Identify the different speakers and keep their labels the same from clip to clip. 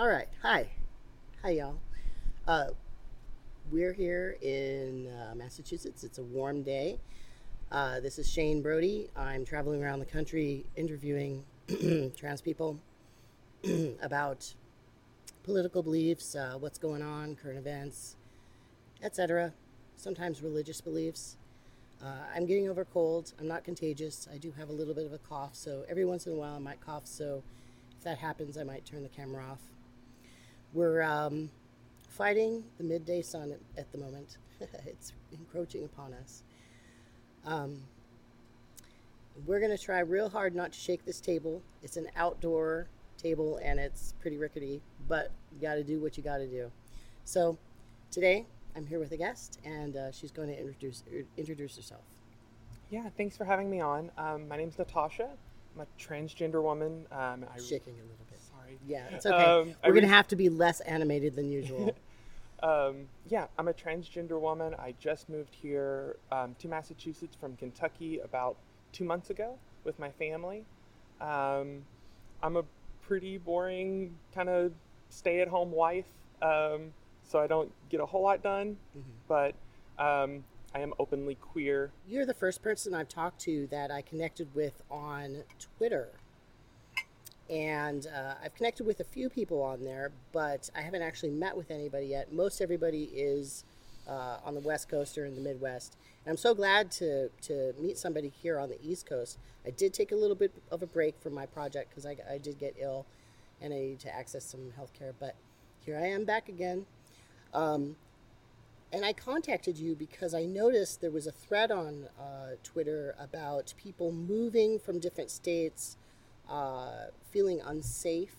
Speaker 1: All right. Hi. Hi, y'all. Uh, we're here in uh, Massachusetts. It's a warm day. Uh, this is Shane Brody. I'm traveling around the country interviewing trans people about political beliefs, uh, what's going on, current events, etc. Sometimes religious beliefs. Uh, I'm getting over cold. I'm not contagious. I do have a little bit of a cough, so every once in a while I might cough. So if that happens, I might turn the camera off. We're um, fighting the midday sun at, the moment. it's encroaching upon us. Um, we're going to try real hard not to shake this table. It's an outdoor table and it's pretty rickety, but you got to do what you got to do. So today I'm here with a guest, and uh, she's going to introduce er, introduce herself.
Speaker 2: Yeah, thanks for having me on. Um, my name's Natasha. I'm a transgender woman. Um,
Speaker 1: I, Shaking a little bit.
Speaker 2: Sorry.
Speaker 1: Yeah, it's okay. Um, We're going to have to be less animated than usual.
Speaker 2: Um, yeah, I'm a transgender woman. I just moved here um, to Massachusetts from Kentucky about two months ago with my family. Um, I'm a pretty boring kind of stay-at-home wife so I don't get a whole lot done, mm-hmm. but um, I am openly queer.
Speaker 1: You're the first person I've talked to that I connected with on Twitter. And uh, I've connected with a few people on there, but I haven't actually met with anybody yet. Most everybody is uh, on the West Coast or in the Midwest. And I'm so glad to, to meet somebody here on the East Coast. I did take a little bit of a break from my project because I, I did get ill and I need to access some health care. But here I am back again um, and I contacted you because I noticed there was a thread on uh, Twitter about people moving from different states, uh, feeling unsafe,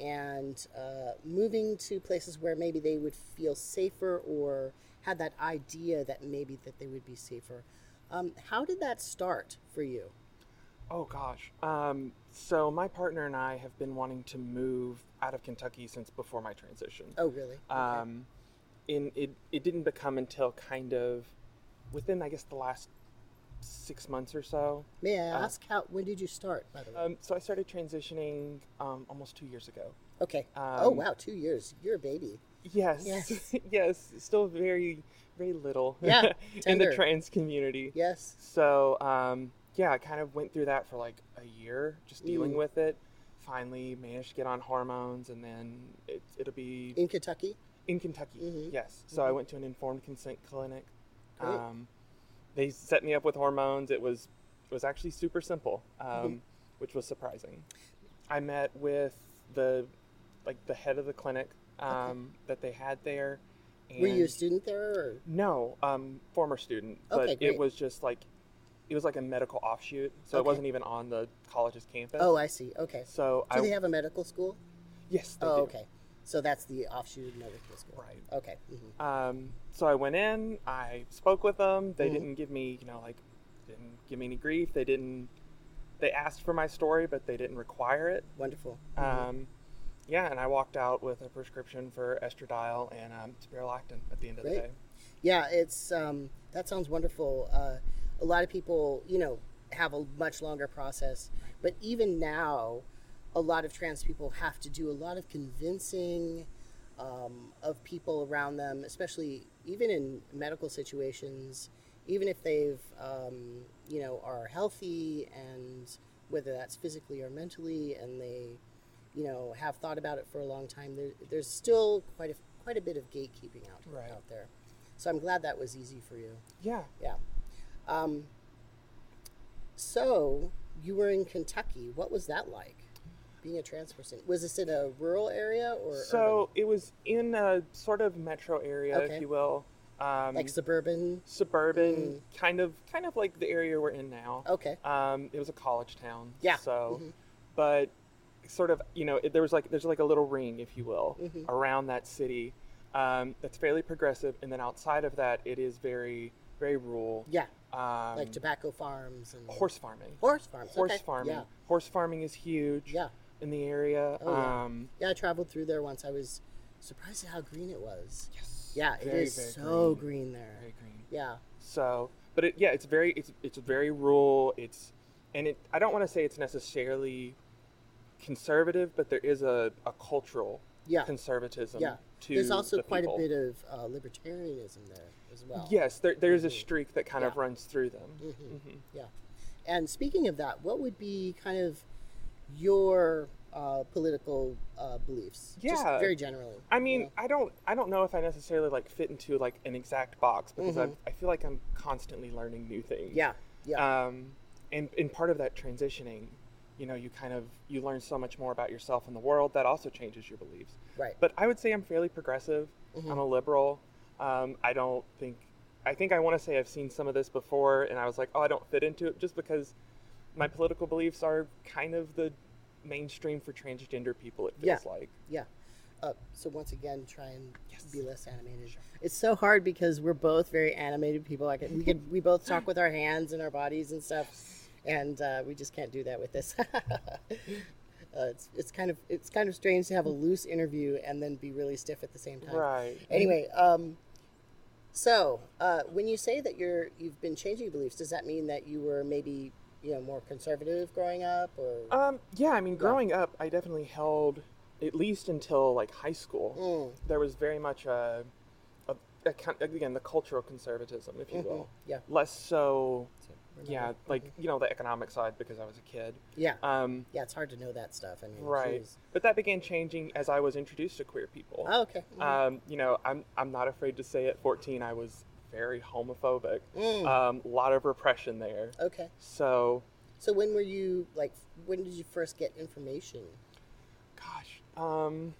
Speaker 1: and uh, moving to places where maybe they would feel safer or had that idea that maybe that they would be safer. Um, how did that start for you?
Speaker 2: Oh gosh. Um, so my partner and I have been wanting to move out of Kentucky since before my transition.
Speaker 1: Oh really?
Speaker 2: Okay. Um, in it, it didn't become until kind of within I guess the last six months or so.
Speaker 1: May I uh, ask how? When did you start? By the way.
Speaker 2: Um, so I started transitioning um, almost two years ago.
Speaker 1: Okay. oh um, wow, two years. You're a baby.
Speaker 2: Yes. Yes. yes. Still very, very little.
Speaker 1: Yeah.
Speaker 2: in the trans community.
Speaker 1: Yes.
Speaker 2: So um, yeah, I kind of went through that for like a year, just dealing mm. with it. Finally, managed to get on hormones, and then it, it'll be
Speaker 1: in Kentucky.
Speaker 2: In Kentucky, mm-hmm. yes. So mm-hmm. I went to an informed consent clinic. Um, they set me up with hormones. It was it was actually super simple, um, mm-hmm. which was surprising. I met with the like the head of the clinic um, okay. that they had there.
Speaker 1: Were you a student there? Or?
Speaker 2: No, um, former student.
Speaker 1: Okay,
Speaker 2: but
Speaker 1: great.
Speaker 2: it was just like it was like a medical offshoot, so
Speaker 1: okay.
Speaker 2: it wasn't even on the college's campus.
Speaker 1: Oh, I see. Okay.
Speaker 2: So
Speaker 1: do
Speaker 2: I,
Speaker 1: they have a medical school?
Speaker 2: Yes.
Speaker 1: oh,
Speaker 2: do.
Speaker 1: okay. So that's the offshoot medical school.
Speaker 2: Right.
Speaker 1: Okay. Mm-hmm.
Speaker 2: Um, so I went in. I spoke with them. They mm-hmm. didn't give me, you know, like, didn't give me any grief. They didn't. They asked for my story, but they didn't require it.
Speaker 1: Wonderful.
Speaker 2: Mm-hmm. Um, yeah, and I walked out with a prescription for estradiol and um, spironolactone at the end of
Speaker 1: Great.
Speaker 2: the day.
Speaker 1: Yeah, it's um, that sounds wonderful. Uh, a lot of people, you know, have a much longer process, but even now, a lot of trans people have to do a lot of convincing um, of people around them, especially even in medical situations, even if they've, um, you know, are healthy and whether that's physically or mentally, and they, you know, have thought about it for a long time. There, there's still quite a quite a bit of gatekeeping out
Speaker 2: right.
Speaker 1: out there. So I'm glad that was easy for you.
Speaker 2: Yeah.
Speaker 1: Yeah. Um, so you were in Kentucky. What was that like? Being a trans person? Was this in a rural area or?
Speaker 2: So urban? it was in a sort of metro area, okay. if you will.
Speaker 1: Um, like suburban.
Speaker 2: Suburban, mm. kind of, kind of like the area we're in now.
Speaker 1: Okay.
Speaker 2: Um, it was a college town.
Speaker 1: Yeah.
Speaker 2: So,
Speaker 1: mm-hmm.
Speaker 2: but sort of, you know, it, there was like there's like a little ring, if you will, mm-hmm. around that city. Um, that's fairly progressive, and then outside of that, it is very, very rural.
Speaker 1: Yeah.
Speaker 2: Um,
Speaker 1: like tobacco farms and
Speaker 2: horse farming.
Speaker 1: Horse farms.
Speaker 2: Horse
Speaker 1: okay.
Speaker 2: farming.
Speaker 1: Yeah.
Speaker 2: Horse farming is huge.
Speaker 1: Yeah
Speaker 2: in the area.
Speaker 1: Oh, yeah.
Speaker 2: Um,
Speaker 1: yeah, I traveled through there once. I was surprised at how green it was.
Speaker 2: Yes.
Speaker 1: Yeah, it
Speaker 2: very,
Speaker 1: is
Speaker 2: very
Speaker 1: so
Speaker 2: green.
Speaker 1: green. there.
Speaker 2: Very green.
Speaker 1: Yeah.
Speaker 2: So, but it, yeah, it's very it's it's very rural. It's and it I don't want to say it's necessarily conservative, but there is a, a cultural
Speaker 1: Yeah.
Speaker 2: conservatism
Speaker 1: Yeah.
Speaker 2: to
Speaker 1: There's also
Speaker 2: the
Speaker 1: quite
Speaker 2: people.
Speaker 1: a bit of uh, libertarianism there as well.
Speaker 2: Yes, there, there's a
Speaker 1: Mhm.
Speaker 2: streak that kind of runs through them.
Speaker 1: Mhm.
Speaker 2: Mhm.
Speaker 1: Yeah. And speaking of that, what would be kind of your uh, political uh, beliefs? Just
Speaker 2: Yeah.
Speaker 1: very generally.
Speaker 2: I
Speaker 1: you
Speaker 2: mean,
Speaker 1: know?
Speaker 2: I don't, I don't know if I necessarily like fit into like an exact box because
Speaker 1: Mhm.
Speaker 2: I, I feel like I'm constantly learning new things.
Speaker 1: yeah. Yeah.
Speaker 2: Um, and and part of that transitioning, you know, you kind of you learn so much more about yourself and the world that also changes your beliefs.
Speaker 1: right.
Speaker 2: But I would say I'm fairly progressive.
Speaker 1: Mhm.
Speaker 2: I'm a liberal. Um, I don't think. I think I want to say I've seen some of this before, and I was like, oh, I don't fit into it just because my political beliefs are kind of the mainstream for transgender people. It
Speaker 1: Yeah.
Speaker 2: feels like.
Speaker 1: Yeah. Uh, so once again, try and
Speaker 2: Yes.
Speaker 1: be less animated. It's so hard because we're both very animated people. Like we could, we both talk with our hands and our bodies and stuff, and uh, we just can't do that with this. uh, it's it's kind of it's kind of strange to have a loose interview and then be really stiff at the same time.
Speaker 2: Right.
Speaker 1: Anyway, um, so uh, when you say that you're you've been changing beliefs, does that mean that you were maybe you know more conservative growing up, or
Speaker 2: Um, yeah, I mean, growing up, I definitely held, at least until like high school,
Speaker 1: Mm,
Speaker 2: there was very much a, a, a again, the cultural conservatism, if you
Speaker 1: mhm,
Speaker 2: will.
Speaker 1: yeah,
Speaker 2: Less so,
Speaker 1: so we're not-
Speaker 2: yeah, like, you know, the economic side because I was a kid.
Speaker 1: yeah,
Speaker 2: Um,
Speaker 1: yeah. It's hard to know that stuff. I mean,
Speaker 2: right.
Speaker 1: geez.
Speaker 2: But that began changing as I was introduced to queer people.
Speaker 1: Oh, okay. mhm.
Speaker 2: Um, you know, I'm, I'm not afraid to say at 14, I was very homophobic.
Speaker 1: Mm,
Speaker 2: Um, a lot of repression there.
Speaker 1: okay.
Speaker 2: So,
Speaker 1: So when were you like? When did you first get information?
Speaker 2: Gosh. Um,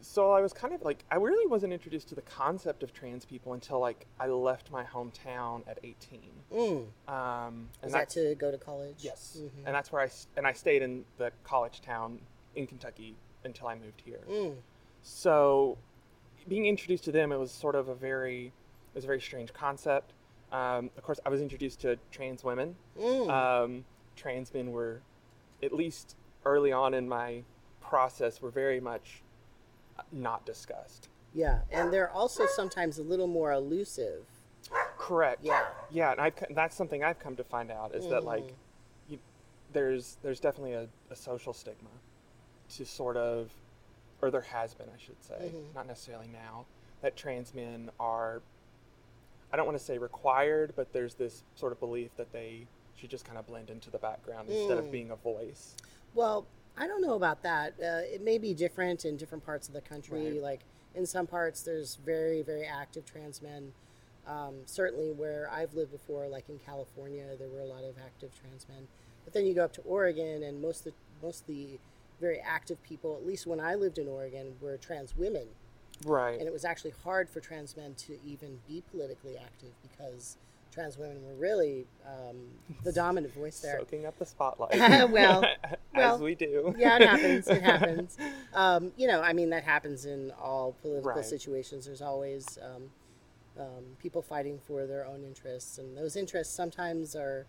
Speaker 2: so I was kind of like, I really wasn't introduced to the concept of trans people until like I left my hometown at 18.
Speaker 1: Mm.
Speaker 2: Um, and
Speaker 1: Is that to go to college?
Speaker 2: yes,
Speaker 1: Mhm.
Speaker 2: and that's where I and I stayed in the college town in Kentucky until I moved here.
Speaker 1: Mm.
Speaker 2: So being introduced to them, it was sort of a very, was a very strange concept. Um, of course, I was introduced to trans women.
Speaker 1: Mm.
Speaker 2: Um, trans men were, at least early on in my process, were very much not discussed.
Speaker 1: yeah, and they're also sometimes a little more elusive.
Speaker 2: Correct.
Speaker 1: Yeah.
Speaker 2: Yeah, and I've, that's something I've come to find out is that like,
Speaker 1: Mhm.
Speaker 2: you, there's there's definitely a, a social stigma to sort of, or there has been, I should say,
Speaker 1: Mhm.
Speaker 2: not necessarily now, that trans men are. I don't want to say required, but there's this sort of belief that they should just kind of blend into the background instead
Speaker 1: Mm.
Speaker 2: of being a voice.
Speaker 1: Well, I don't know about that. Uh, it may be different in different parts of the country.
Speaker 2: Right.
Speaker 1: Like in some parts, there's very, very active trans men. Um, certainly, where I've lived before, like in California, there were a lot of active trans men. But then you go up to Oregon, and most of the, most of the very active people, at least when I lived in Oregon, were trans women.
Speaker 2: Right.
Speaker 1: And it was actually hard for trans men to even be politically active because trans women were really um, the dominant voice there.
Speaker 2: Soaking up the spotlight.
Speaker 1: Well,
Speaker 2: as we do.
Speaker 1: yeah, it happens. It happens. Um, you know, I mean, that happens in all political
Speaker 2: Right.
Speaker 1: situations. There's always um, um, people fighting for their own interests, and those interests sometimes are,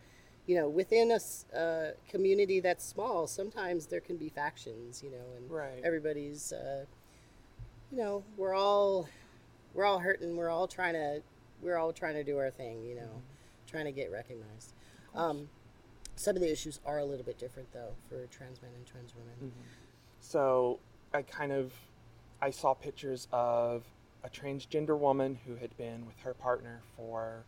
Speaker 1: you know, within a uh, community that's small. Sometimes there can be factions, you know, and
Speaker 2: Right.
Speaker 1: everybody's, uh, you know, we're all we're all hurting. We're all trying to we're all trying to do our thing, you know,
Speaker 2: Mm-hmm.
Speaker 1: trying to get recognized. Um, some of the issues are a little bit different though for trans men and trans women.
Speaker 2: So I kind of I saw pictures of a transgender woman who had been with her partner for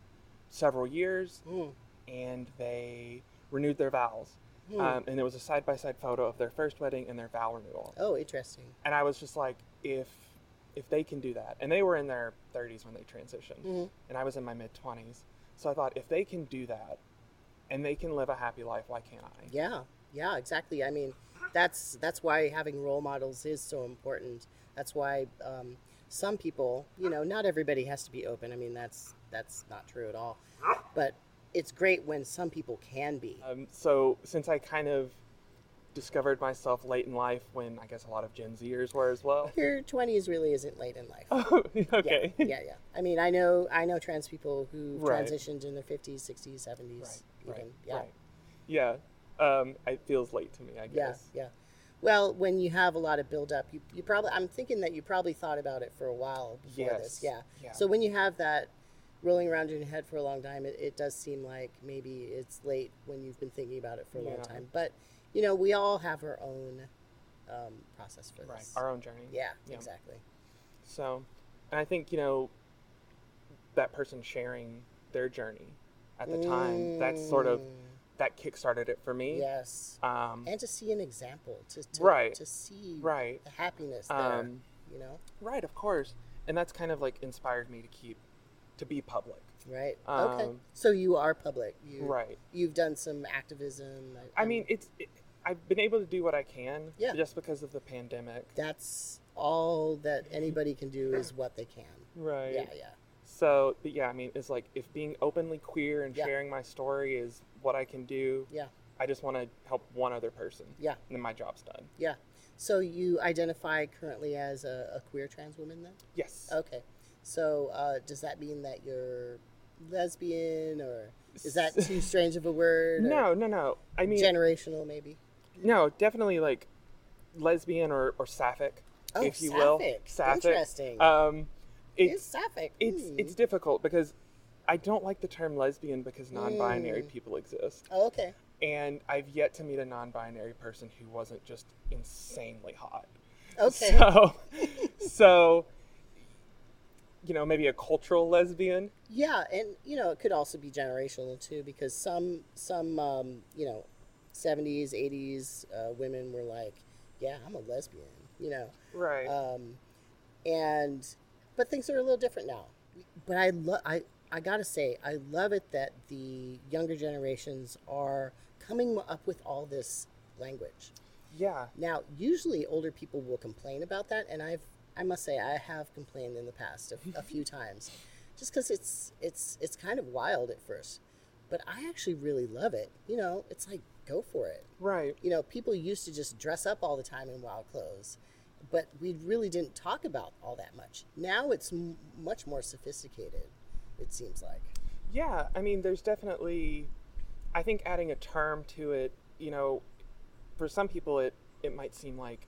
Speaker 2: several years,
Speaker 1: Mm.
Speaker 2: and they renewed their vows.
Speaker 1: Hmm.
Speaker 2: Um, and it was a side by side photo of their first wedding and their vow renewal.
Speaker 1: oh, interesting.
Speaker 2: And I was just like, if if they can do that, and they were in their 30s when they transitioned,
Speaker 1: Mhm.
Speaker 2: and I was in my mid 20s, so I thought if they can do that, and they can live a happy life, why can't I?
Speaker 1: Yeah, yeah, exactly. I mean, that's that's why having role models is so important. That's why um, some people, you know, not everybody has to be open. I mean, that's that's not true at all. But it's great when some people can be.
Speaker 2: Um, so since I kind of discovered myself late in life when I guess a lot of Gen Zers were as well.
Speaker 1: Your twenties really isn't late in life.
Speaker 2: Oh, okay.
Speaker 1: Yeah, yeah, yeah. I mean, I know I know trans people who
Speaker 2: Right.
Speaker 1: transitioned in their fifties, sixties, seventies,
Speaker 2: Right,
Speaker 1: even.
Speaker 2: right,
Speaker 1: yeah.
Speaker 2: right. Yeah. Um, it feels late to me, I guess.
Speaker 1: yeah. Yeah. Well, when you have a lot of build up, you, you probably I'm thinking that you probably thought about it for a while before this. Yeah.
Speaker 2: yeah.
Speaker 1: So when you have that rolling around in your head for a long time, it, it does seem like maybe it's late when you've been thinking about it for a long time. But you know, we all have our own um, process for
Speaker 2: right
Speaker 1: this.
Speaker 2: our own journey
Speaker 1: yeah,
Speaker 2: Yeah.
Speaker 1: exactly.
Speaker 2: So, and I think, you know, that person sharing their journey at the time, that's sort of,
Speaker 1: Mm,
Speaker 2: that kickstarted it for me.
Speaker 1: yes,
Speaker 2: Um,
Speaker 1: and to see an example, to, to
Speaker 2: Right.
Speaker 1: to see
Speaker 2: right.
Speaker 1: the happiness there.
Speaker 2: Um,
Speaker 1: you know,
Speaker 2: right, of course. And that's kind of like inspired me to keep, to be public.
Speaker 1: right? okay,
Speaker 2: um,
Speaker 1: so you are public. You,
Speaker 2: Right.
Speaker 1: You've done some activism.
Speaker 2: I mean, it's, it, I've been able to do what I can
Speaker 1: Yeah.
Speaker 2: just because of the pandemic.
Speaker 1: that's all that anybody can do is what they can.
Speaker 2: Right.
Speaker 1: Yeah, yeah.
Speaker 2: So, but yeah, I mean, it's like if being openly queer and
Speaker 1: Yeah.
Speaker 2: sharing my story is what I can do,
Speaker 1: Yeah.
Speaker 2: I just want to help one other person.
Speaker 1: Yeah.
Speaker 2: And then my job's done.
Speaker 1: Yeah. So you identify currently as a, a queer trans woman then?
Speaker 2: Yes.
Speaker 1: Okay. So uh, does that mean that you're lesbian or is that too strange of a word?
Speaker 2: No, no, no. I mean,
Speaker 1: generational maybe?
Speaker 2: No, definitely like lesbian or, or sapphic,
Speaker 1: Oh,
Speaker 2: if you will.
Speaker 1: sapphic.
Speaker 2: Sapphic.
Speaker 1: Interesting.
Speaker 2: Um,
Speaker 1: it's
Speaker 2: it's
Speaker 1: sapphic.
Speaker 2: it's
Speaker 1: Hmm.
Speaker 2: it's difficult because I don't like the term lesbian because non-binary
Speaker 1: Mm.
Speaker 2: people exist,
Speaker 1: Oh, okay.
Speaker 2: and I've yet to meet a non-binary person who wasn't just insanely hot.
Speaker 1: Okay.
Speaker 2: So, so you know, maybe a cultural lesbian.
Speaker 1: Yeah, and you know it could also be generational too because some some um, you know, seventies, eighties uh, women were like, yeah, I'm a lesbian. You know.
Speaker 2: Right.
Speaker 1: um, and but things are a little different now. But I love I I gotta say I love it that the younger generations are coming up with all this language.
Speaker 2: yeah.
Speaker 1: Now, usually older people will complain about that, and I've I must say I have complained in the past a, a few times, just because it's it's it's kind of wild at first, but I actually really love it. You know, it's like go for it
Speaker 2: Right.
Speaker 1: you know, people used to just dress up all the time in wild clothes, but we really didn't talk about all that much. Now it's m- much more sophisticated, it seems like.
Speaker 2: Yeah, I mean, there's definitely, I think adding a term to it, you know, for some people it it might seem like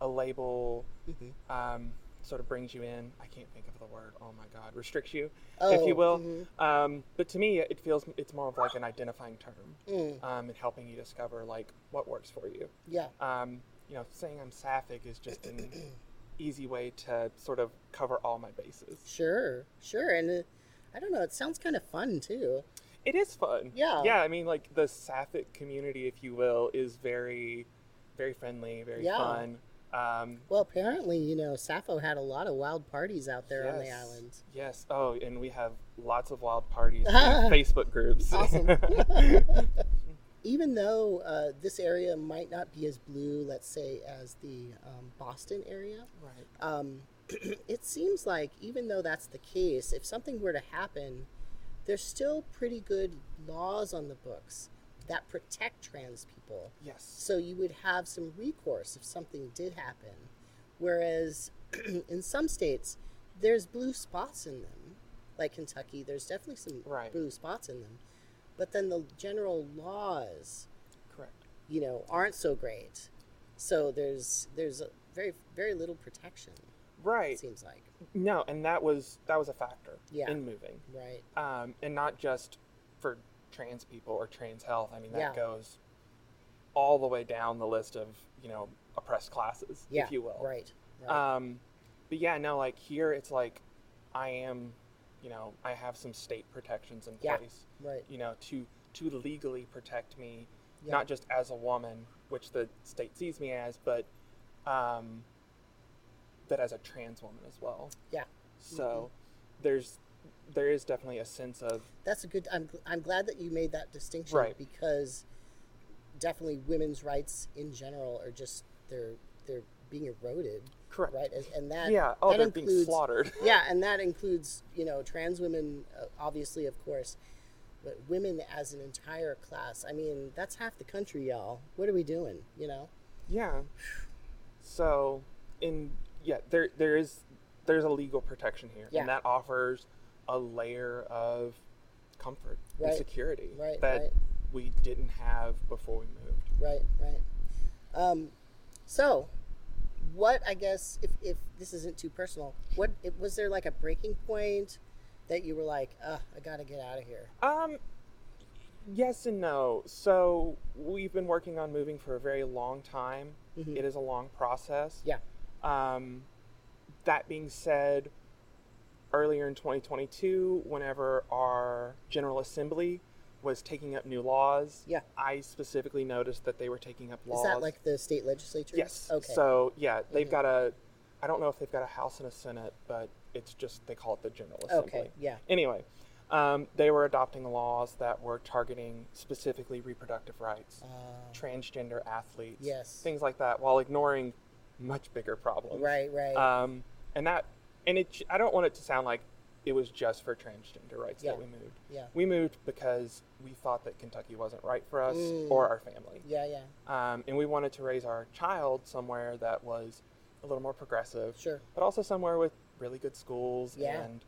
Speaker 2: a label
Speaker 1: Mm-hmm.
Speaker 2: um, sort of brings you in. I can't think of the word. Oh my God, restricts you, if
Speaker 1: Oh,
Speaker 2: you will.
Speaker 1: mhm.
Speaker 2: Um, but to me, it feels it's more of like an identifying term,
Speaker 1: Mm,
Speaker 2: um, and helping you discover like what works for you.
Speaker 1: yeah,
Speaker 2: Um, you know, saying I'm sapphic is just an easy way to sort of cover all my bases.
Speaker 1: sure, sure. And uh, I don't know, it sounds kind of fun too.
Speaker 2: It is fun.
Speaker 1: Yeah.
Speaker 2: Yeah, I mean, like the sapphic community, if you will, is very, very friendly, very
Speaker 1: Yeah.
Speaker 2: fun. Um,
Speaker 1: Well, apparently, you know, Sappho had a lot of wild parties out there on the
Speaker 2: yes,
Speaker 1: island.
Speaker 2: Yes. Oh, and we have lots of wild parties in Facebook groups.
Speaker 1: Awesome. Even though uh, this area might not be as blue, let's say, as the um, Boston area,
Speaker 2: right.
Speaker 1: um, it seems like even though that's the case, if something were to happen, there's still pretty good laws on the books that protect trans people.
Speaker 2: Yes.
Speaker 1: So you would have some recourse if something did happen. Whereas in some states, there's blue spots in them, like Kentucky. There's definitely some
Speaker 2: Right.
Speaker 1: blue spots in them, but then the general laws
Speaker 2: Correct.
Speaker 1: you know aren't so great so there's there's a very very little protection it
Speaker 2: Right.
Speaker 1: seems like
Speaker 2: No, and that was that was a factor
Speaker 1: Yeah.
Speaker 2: in moving,
Speaker 1: right
Speaker 2: um, and not just for trans people or trans health. I mean, that
Speaker 1: Yeah.
Speaker 2: goes all the way down the list of you know oppressed classes,
Speaker 1: yeah
Speaker 2: if you will.
Speaker 1: right right
Speaker 2: Um, but yeah, no, like here it's like I am, you know, I have some state protections in
Speaker 1: Yeah.
Speaker 2: place,
Speaker 1: right
Speaker 2: you know, to to legally protect me,
Speaker 1: Yeah.
Speaker 2: not just as a woman, which the state sees me as, but um, but as a trans woman as well.
Speaker 1: Yeah.
Speaker 2: So there's there is definitely a sense of
Speaker 1: that's a good i'm, I'm glad that you made that distinction
Speaker 2: Right.
Speaker 1: because definitely women's rights in general are just they're they're being eroded
Speaker 2: correct.
Speaker 1: right and that
Speaker 2: Yeah. Oh,
Speaker 1: that
Speaker 2: they're
Speaker 1: includes
Speaker 2: being slaughtered.
Speaker 1: yeah and that includes you know trans women uh, obviously of course but women as an entire class i mean that's half the country y'all what are we doing you know
Speaker 2: Yeah. So, in yeah, there there is there's a legal protection here,
Speaker 1: Yeah.
Speaker 2: and that offers a layer of comfort
Speaker 1: Right.
Speaker 2: and security
Speaker 1: Right,
Speaker 2: that
Speaker 1: right.
Speaker 2: we didn't have before we moved.
Speaker 1: Right, right. Um, so, what I guess if, if this isn't too personal, what it, was there like a breaking point that you were like, uh, I gotta get out of here?
Speaker 2: Um, Yes and no. So we've been working on moving for a very long time.
Speaker 1: Mhm.
Speaker 2: It is a long process.
Speaker 1: Yeah.
Speaker 2: Um, that being said, earlier in 2022, whenever our General Assembly was taking up new laws,
Speaker 1: Yeah.
Speaker 2: I specifically noticed that they were taking up laws.
Speaker 1: Is that like the state legislature?
Speaker 2: Yes.
Speaker 1: Okay.
Speaker 2: So yeah, they've
Speaker 1: Mhm.
Speaker 2: got a. I don't know if they've got a House and a Senate, but it's just they call it the General Assembly.
Speaker 1: okay. Yeah.
Speaker 2: Anyway, um, they were adopting laws that were targeting specifically reproductive rights,
Speaker 1: Uh,
Speaker 2: transgender athletes,
Speaker 1: Yes.
Speaker 2: things like that, while ignoring much bigger problems.
Speaker 1: right. Right.
Speaker 2: Um, and that, and it. I don't want it to sound like it was just for transgender rights
Speaker 1: Yeah.
Speaker 2: that we moved.
Speaker 1: yeah.
Speaker 2: We moved because we thought that Kentucky wasn't right for us
Speaker 1: Mm.
Speaker 2: or our family
Speaker 1: Yeah. Yeah.
Speaker 2: um, and we wanted to raise our child somewhere that was a little more progressive,
Speaker 1: Sure.
Speaker 2: but also somewhere with really good schools
Speaker 1: Yeah.
Speaker 2: and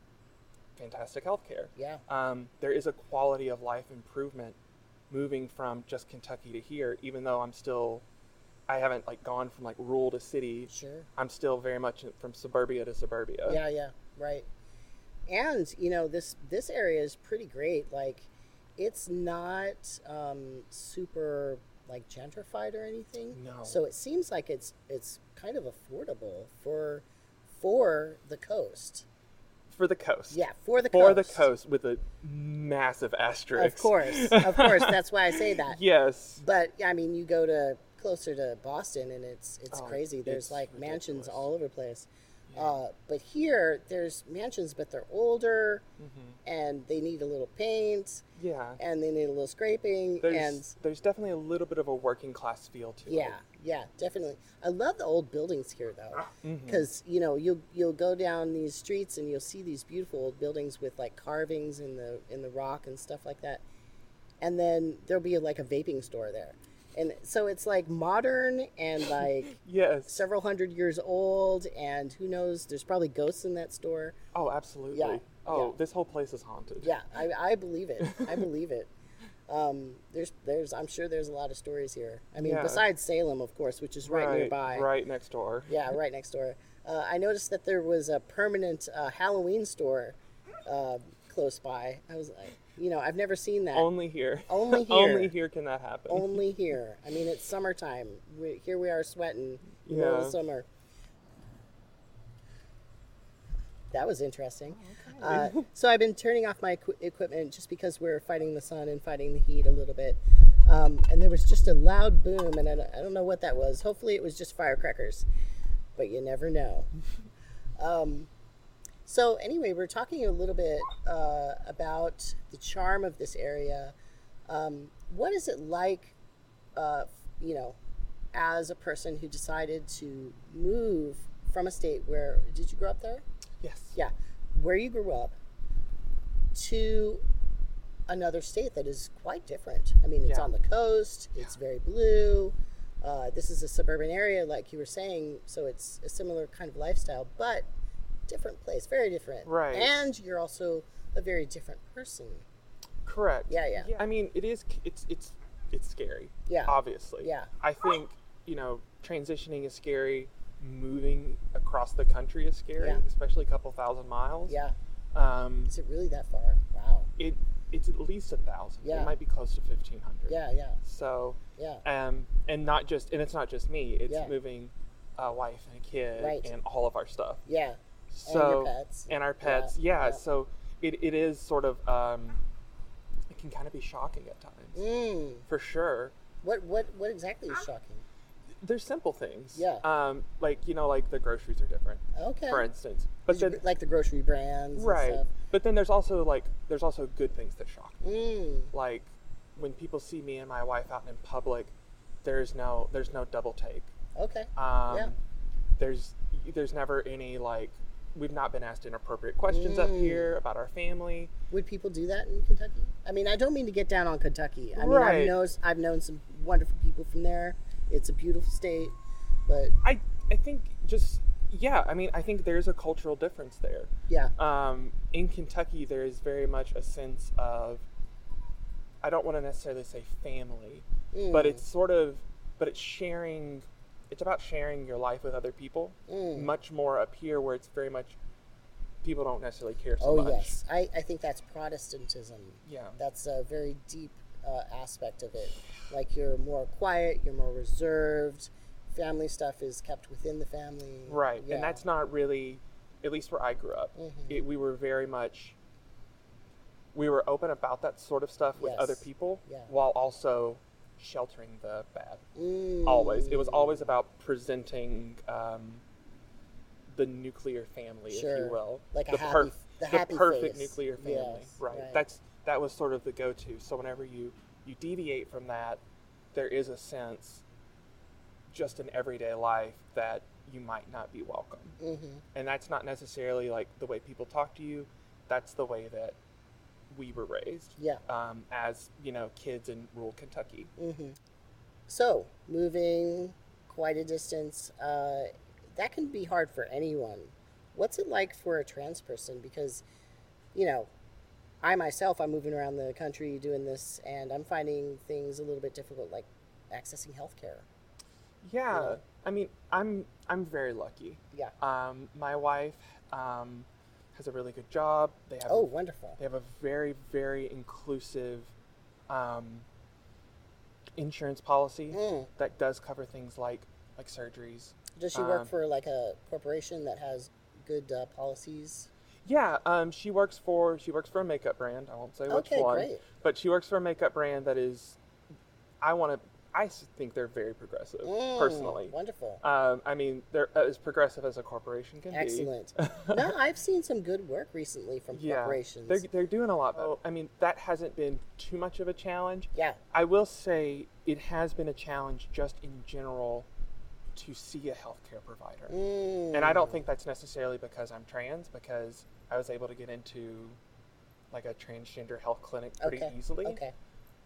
Speaker 2: fantastic health care.
Speaker 1: Yeah.
Speaker 2: Um, there is a quality of life improvement moving from just Kentucky to here, even though I'm still, I haven't like gone from like rural to city.
Speaker 1: Sure.
Speaker 2: I'm still very much from suburbia to suburbia.
Speaker 1: Yeah. Yeah. Right. And you know this this area is pretty great. Like, it's not um, super like gentrified or anything.
Speaker 2: No.
Speaker 1: So it seems like it's it's kind of affordable for for the coast.
Speaker 2: For the coast.
Speaker 1: Yeah, for the
Speaker 2: For
Speaker 1: coast.
Speaker 2: For the coast with a massive asterisk.
Speaker 1: Of course, of course. That's why I say that.
Speaker 2: yes.
Speaker 1: But I mean, you go to closer to Boston, and it's it's
Speaker 2: Oh,
Speaker 1: crazy. There's
Speaker 2: it's
Speaker 1: like mansions all over the place.
Speaker 2: Yeah.
Speaker 1: Uh, but here, there's mansions, but they're older,
Speaker 2: Mhm.
Speaker 1: and they need a little paint,
Speaker 2: Yeah.
Speaker 1: and they need a little scraping,
Speaker 2: There's,
Speaker 1: and
Speaker 2: there's definitely a little bit of a working class feel to it.
Speaker 1: yeah, yeah, definitely. I love the old buildings here, though. Because you know you'll you'll go down these streets and you'll see these beautiful old buildings with like carvings in the in the rock and stuff like that and then there'll be like a vaping store there and so it's like modern and like
Speaker 2: Yes.
Speaker 1: several hundred years old and who knows there's probably ghosts in that store
Speaker 2: Oh, absolutely.
Speaker 1: Yeah,
Speaker 2: Oh,
Speaker 1: yeah.
Speaker 2: this whole place is haunted.
Speaker 1: yeah i, I believe it i believe it um, there's there's i'm sure there's a lot of stories here i mean
Speaker 2: Yeah.
Speaker 1: besides salem of course which is right, nearby
Speaker 2: Right next door.
Speaker 1: Yeah, right next door. Uh, I noticed that there was a permanent uh, Halloween store uh, close by. I was like, you know, I've never seen that.
Speaker 2: Only here.
Speaker 1: Only here.
Speaker 2: Only here can that happen.
Speaker 1: Only here. I mean, it's summertime. We, here we are sweating in the middle of
Speaker 2: Yeah.
Speaker 1: summer. That was interesting.
Speaker 2: Oh,
Speaker 1: Uh, so I've been turning off my equi- equipment just because we're fighting the sun and fighting the heat a little bit. Um, and there was just a loud boom, and I don't, I don't know what that was. Hopefully, it was just firecrackers, but you never know. Um, so anyway, we're talking a little bit uh, about the charm of this area. Um, what is it like, uh, you know, as a person who decided to move from a state where did you grow up there?
Speaker 2: yes.
Speaker 1: Yeah, where you grew up to another state that is quite different. I mean, it's
Speaker 2: Yeah.
Speaker 1: on the coast. It's very blue. Uh, this is a suburban area, like you were saying, so it's a similar kind of lifestyle, but different place, very different.
Speaker 2: Right.
Speaker 1: And you're also a very different person.
Speaker 2: Correct.
Speaker 1: Yeah, yeah.
Speaker 2: I mean, it is. It's it's it's scary.
Speaker 1: Yeah.
Speaker 2: Obviously.
Speaker 1: Yeah.
Speaker 2: I think you know transitioning is scary. Moving across the country is scary,
Speaker 1: Yeah.
Speaker 2: especially a couple thousand miles.
Speaker 1: Yeah.
Speaker 2: Um,
Speaker 1: Is it really that far? Wow.
Speaker 2: it it's at least a thousand.
Speaker 1: Yeah.
Speaker 2: It might be close to fifteen hundred.
Speaker 1: Yeah, yeah,
Speaker 2: So,
Speaker 1: yeah.
Speaker 2: um, and not just, and it's not just me. It's
Speaker 1: Yeah.
Speaker 2: moving a wife and a kid
Speaker 1: Right.
Speaker 2: and all of our stuff.
Speaker 1: Yeah.
Speaker 2: So
Speaker 1: your pets.
Speaker 2: and our pets, yeah.
Speaker 1: yeah.
Speaker 2: So it, it is sort of um, it can kind of be shocking at times,
Speaker 1: Mm.
Speaker 2: for sure.
Speaker 1: What what what exactly is shocking?
Speaker 2: There's simple things,
Speaker 1: Yeah.
Speaker 2: Um, like you know, like the groceries are different,
Speaker 1: Okay.
Speaker 2: for instance. But then,
Speaker 1: like the grocery brands, and
Speaker 2: right.
Speaker 1: stuff?
Speaker 2: But then there's also like there's also good things that shock me.
Speaker 1: Mm.
Speaker 2: Like when people see me and my wife out in public, there's no there's no double take.
Speaker 1: Okay.
Speaker 2: Um,
Speaker 1: Yeah.
Speaker 2: There's there's never any like we've not been asked inappropriate questions up
Speaker 1: Mm.
Speaker 2: here about our family.
Speaker 1: Would people do that in Kentucky? I mean, I don't mean to get down on Kentucky. I mean,
Speaker 2: Right.
Speaker 1: I've known I've known some wonderful people from there. It's a beautiful state, but
Speaker 2: I I think just yeah, I mean I think there's a cultural difference there.
Speaker 1: yeah,
Speaker 2: Um, in Kentucky, there is very much a sense of I don't want to necessarily say family, but
Speaker 1: Mm.
Speaker 2: it's sort of but it's sharing. It's about sharing your life with other people.
Speaker 1: Mm.
Speaker 2: Much more up here, where it's very much people don't necessarily care so
Speaker 1: oh
Speaker 2: much.
Speaker 1: yes, I, I think that's Protestantism.
Speaker 2: Yeah.
Speaker 1: That's a very deep uh, aspect of it. Like you're more quiet, you're more reserved. Family stuff is kept within the family.
Speaker 2: Right.
Speaker 1: Yeah.
Speaker 2: And that's not really, at least where I grew up,
Speaker 1: Mhm.
Speaker 2: it, we were very much, we were open about that sort of stuff with other people
Speaker 1: Yeah.
Speaker 2: while also sheltering the bad.
Speaker 1: Mm.
Speaker 2: Always. It was always about presenting um, the nuclear family, if you will.
Speaker 1: Like a
Speaker 2: the,
Speaker 1: happy- the happy
Speaker 2: perfect
Speaker 1: face.
Speaker 2: nuclear family.
Speaker 1: Yes,
Speaker 2: right.
Speaker 1: right.
Speaker 2: That's that was sort of the go-to. So whenever you you deviate from that, there is a sense just in everyday life that you might not be welcome.
Speaker 1: Mhm.
Speaker 2: And that's not necessarily like the way people talk to you. That's the way that we were raised
Speaker 1: Yeah.
Speaker 2: um, as you know kids in rural Kentucky.
Speaker 1: hmm So, moving quite a distance, uh, that can be hard for anyone. What's it like for a trans person? Because, you know, I myself, I'm moving around the country doing this, and I'm finding things a little bit difficult, like accessing healthcare.
Speaker 2: Yeah,
Speaker 1: know?
Speaker 2: I mean, I'm I'm very lucky.
Speaker 1: Yeah.
Speaker 2: Um, my wife um, has a really good job. They have
Speaker 1: Oh,
Speaker 2: a,
Speaker 1: wonderful.
Speaker 2: they have a very very inclusive um, insurance policy
Speaker 1: Mm.
Speaker 2: that does cover things like like surgeries.
Speaker 1: Does she work
Speaker 2: Um,
Speaker 1: for like a corporation that has good uh, policies?
Speaker 2: Yeah, um, she works for she works for a makeup brand. I won't say which
Speaker 1: Okay,
Speaker 2: one,
Speaker 1: great.
Speaker 2: but she works for a makeup brand that is. I want to. I think they're very progressive,
Speaker 1: Mm,
Speaker 2: personally.
Speaker 1: Wonderful.
Speaker 2: Um, I mean, they're as progressive as a corporation can
Speaker 1: Excellent.
Speaker 2: be. Excellent.
Speaker 1: no, I've seen some good work recently from
Speaker 2: yeah,
Speaker 1: corporations.
Speaker 2: they're they're doing a lot. Better. I mean, that hasn't been too much of a challenge.
Speaker 1: yeah.
Speaker 2: I will say it has been a challenge just in general to see a healthcare provider. And I don't
Speaker 1: Mm.
Speaker 2: think that's necessarily because I'm trans, because I was able to get into like a transgender health clinic pretty
Speaker 1: Okay.
Speaker 2: easily.
Speaker 1: Okay.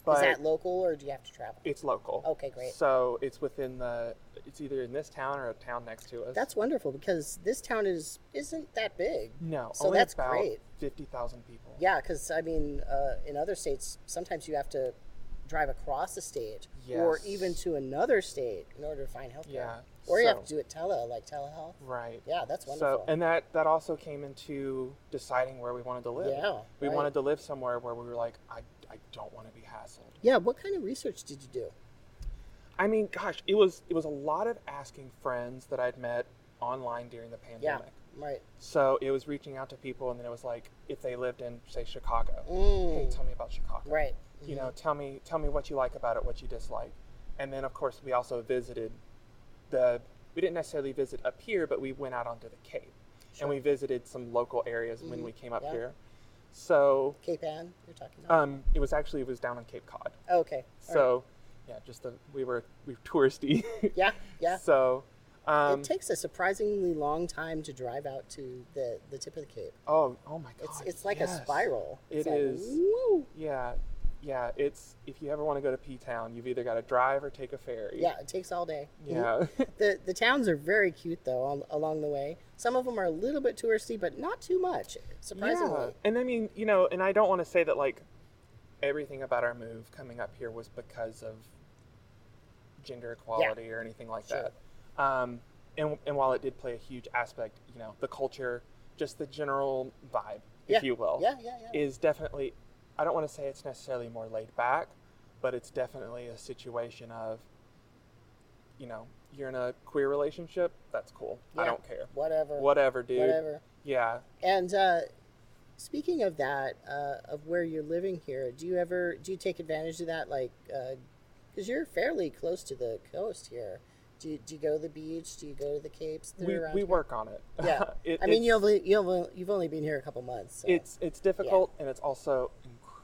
Speaker 2: But
Speaker 1: Is that local or do you have to travel?
Speaker 2: it's local.
Speaker 1: Okay, great.
Speaker 2: So it's within the it's either in this town or a town next to us.
Speaker 1: That's wonderful because this town is isn't that big.
Speaker 2: no,
Speaker 1: so
Speaker 2: only
Speaker 1: that's
Speaker 2: about
Speaker 1: great.
Speaker 2: fifty thousand people.
Speaker 1: Yeah, because I mean, uh, in other states, sometimes you have to drive across the state or even to another state in order to find healthcare.
Speaker 2: Yeah,
Speaker 1: Or you have to do it tele, like telehealth.
Speaker 2: Right.
Speaker 1: Yeah, that's wonderful.
Speaker 2: So, and that that also came into deciding where we wanted to live.
Speaker 1: Yeah,
Speaker 2: we
Speaker 1: right.
Speaker 2: wanted to live somewhere where we were like, I, I don't want to be hassled.
Speaker 1: yeah, what kind of research did you do?
Speaker 2: I mean, gosh, it was it was a lot of asking friends that I'd met online during the pandemic.
Speaker 1: Yeah, right.
Speaker 2: So it was reaching out to people, and then it was like, if they lived in, say, Chicago, hey,
Speaker 1: Mm,
Speaker 2: tell me about Chicago.
Speaker 1: right.
Speaker 2: You know, tell me tell me what you like about it, what you dislike, and then of course we also visited the. We didn't necessarily visit up here, but we went out onto the Cape,
Speaker 1: Sure.
Speaker 2: and we visited some local areas when
Speaker 1: Mhm,
Speaker 2: we came up
Speaker 1: yeah.
Speaker 2: here. So
Speaker 1: Cape Ann, you're talking about?
Speaker 2: um, it was actually it was down on Cape Cod.
Speaker 1: Oh, okay. all right.
Speaker 2: So yeah, just the we were we were touristy.
Speaker 1: Yeah, yeah.
Speaker 2: So um,
Speaker 1: it takes a surprisingly long time to drive out to the, the tip of the Cape.
Speaker 2: oh oh my god,
Speaker 1: It's it's like
Speaker 2: yes.
Speaker 1: a spiral.
Speaker 2: It
Speaker 1: It's like,
Speaker 2: is.
Speaker 1: Woo!
Speaker 2: Yeah, yeah. It's if you ever want to go to P Town, you've either got to drive or take a ferry.
Speaker 1: Yeah, it takes all day.
Speaker 2: Yeah.
Speaker 1: The the towns are very cute though al- along the way. Some of them are a little bit touristy, but not too much. Surprisingly.
Speaker 2: Yeah, and I mean, you know, and I don't want to say that like everything about our move coming up here was because of gender equality or anything like
Speaker 1: Sure.
Speaker 2: that. Um, and and while it did play a huge aspect, you know, the culture, just the general vibe,
Speaker 1: Yeah,
Speaker 2: if you will,
Speaker 1: Yeah, yeah, yeah.
Speaker 2: is definitely. I don't want to say it's necessarily more laid back, but it's definitely a situation of, you know, you're in a queer relationship. That's cool. I don't care.
Speaker 1: Whatever.
Speaker 2: Whatever, dude.
Speaker 1: Whatever.
Speaker 2: Yeah.
Speaker 1: And uh, speaking of that, uh, of where you're living here, do you ever do you take advantage of that? Like, because you're fairly close to the coast here. Do you, do you go to the beach? Do you go to the capes?
Speaker 2: we, we
Speaker 1: here?
Speaker 2: work on it.
Speaker 1: Yeah.
Speaker 2: It-
Speaker 1: I mean, you've only, you've only, you've only been here a couple months. So.
Speaker 2: it's it's difficult and it's also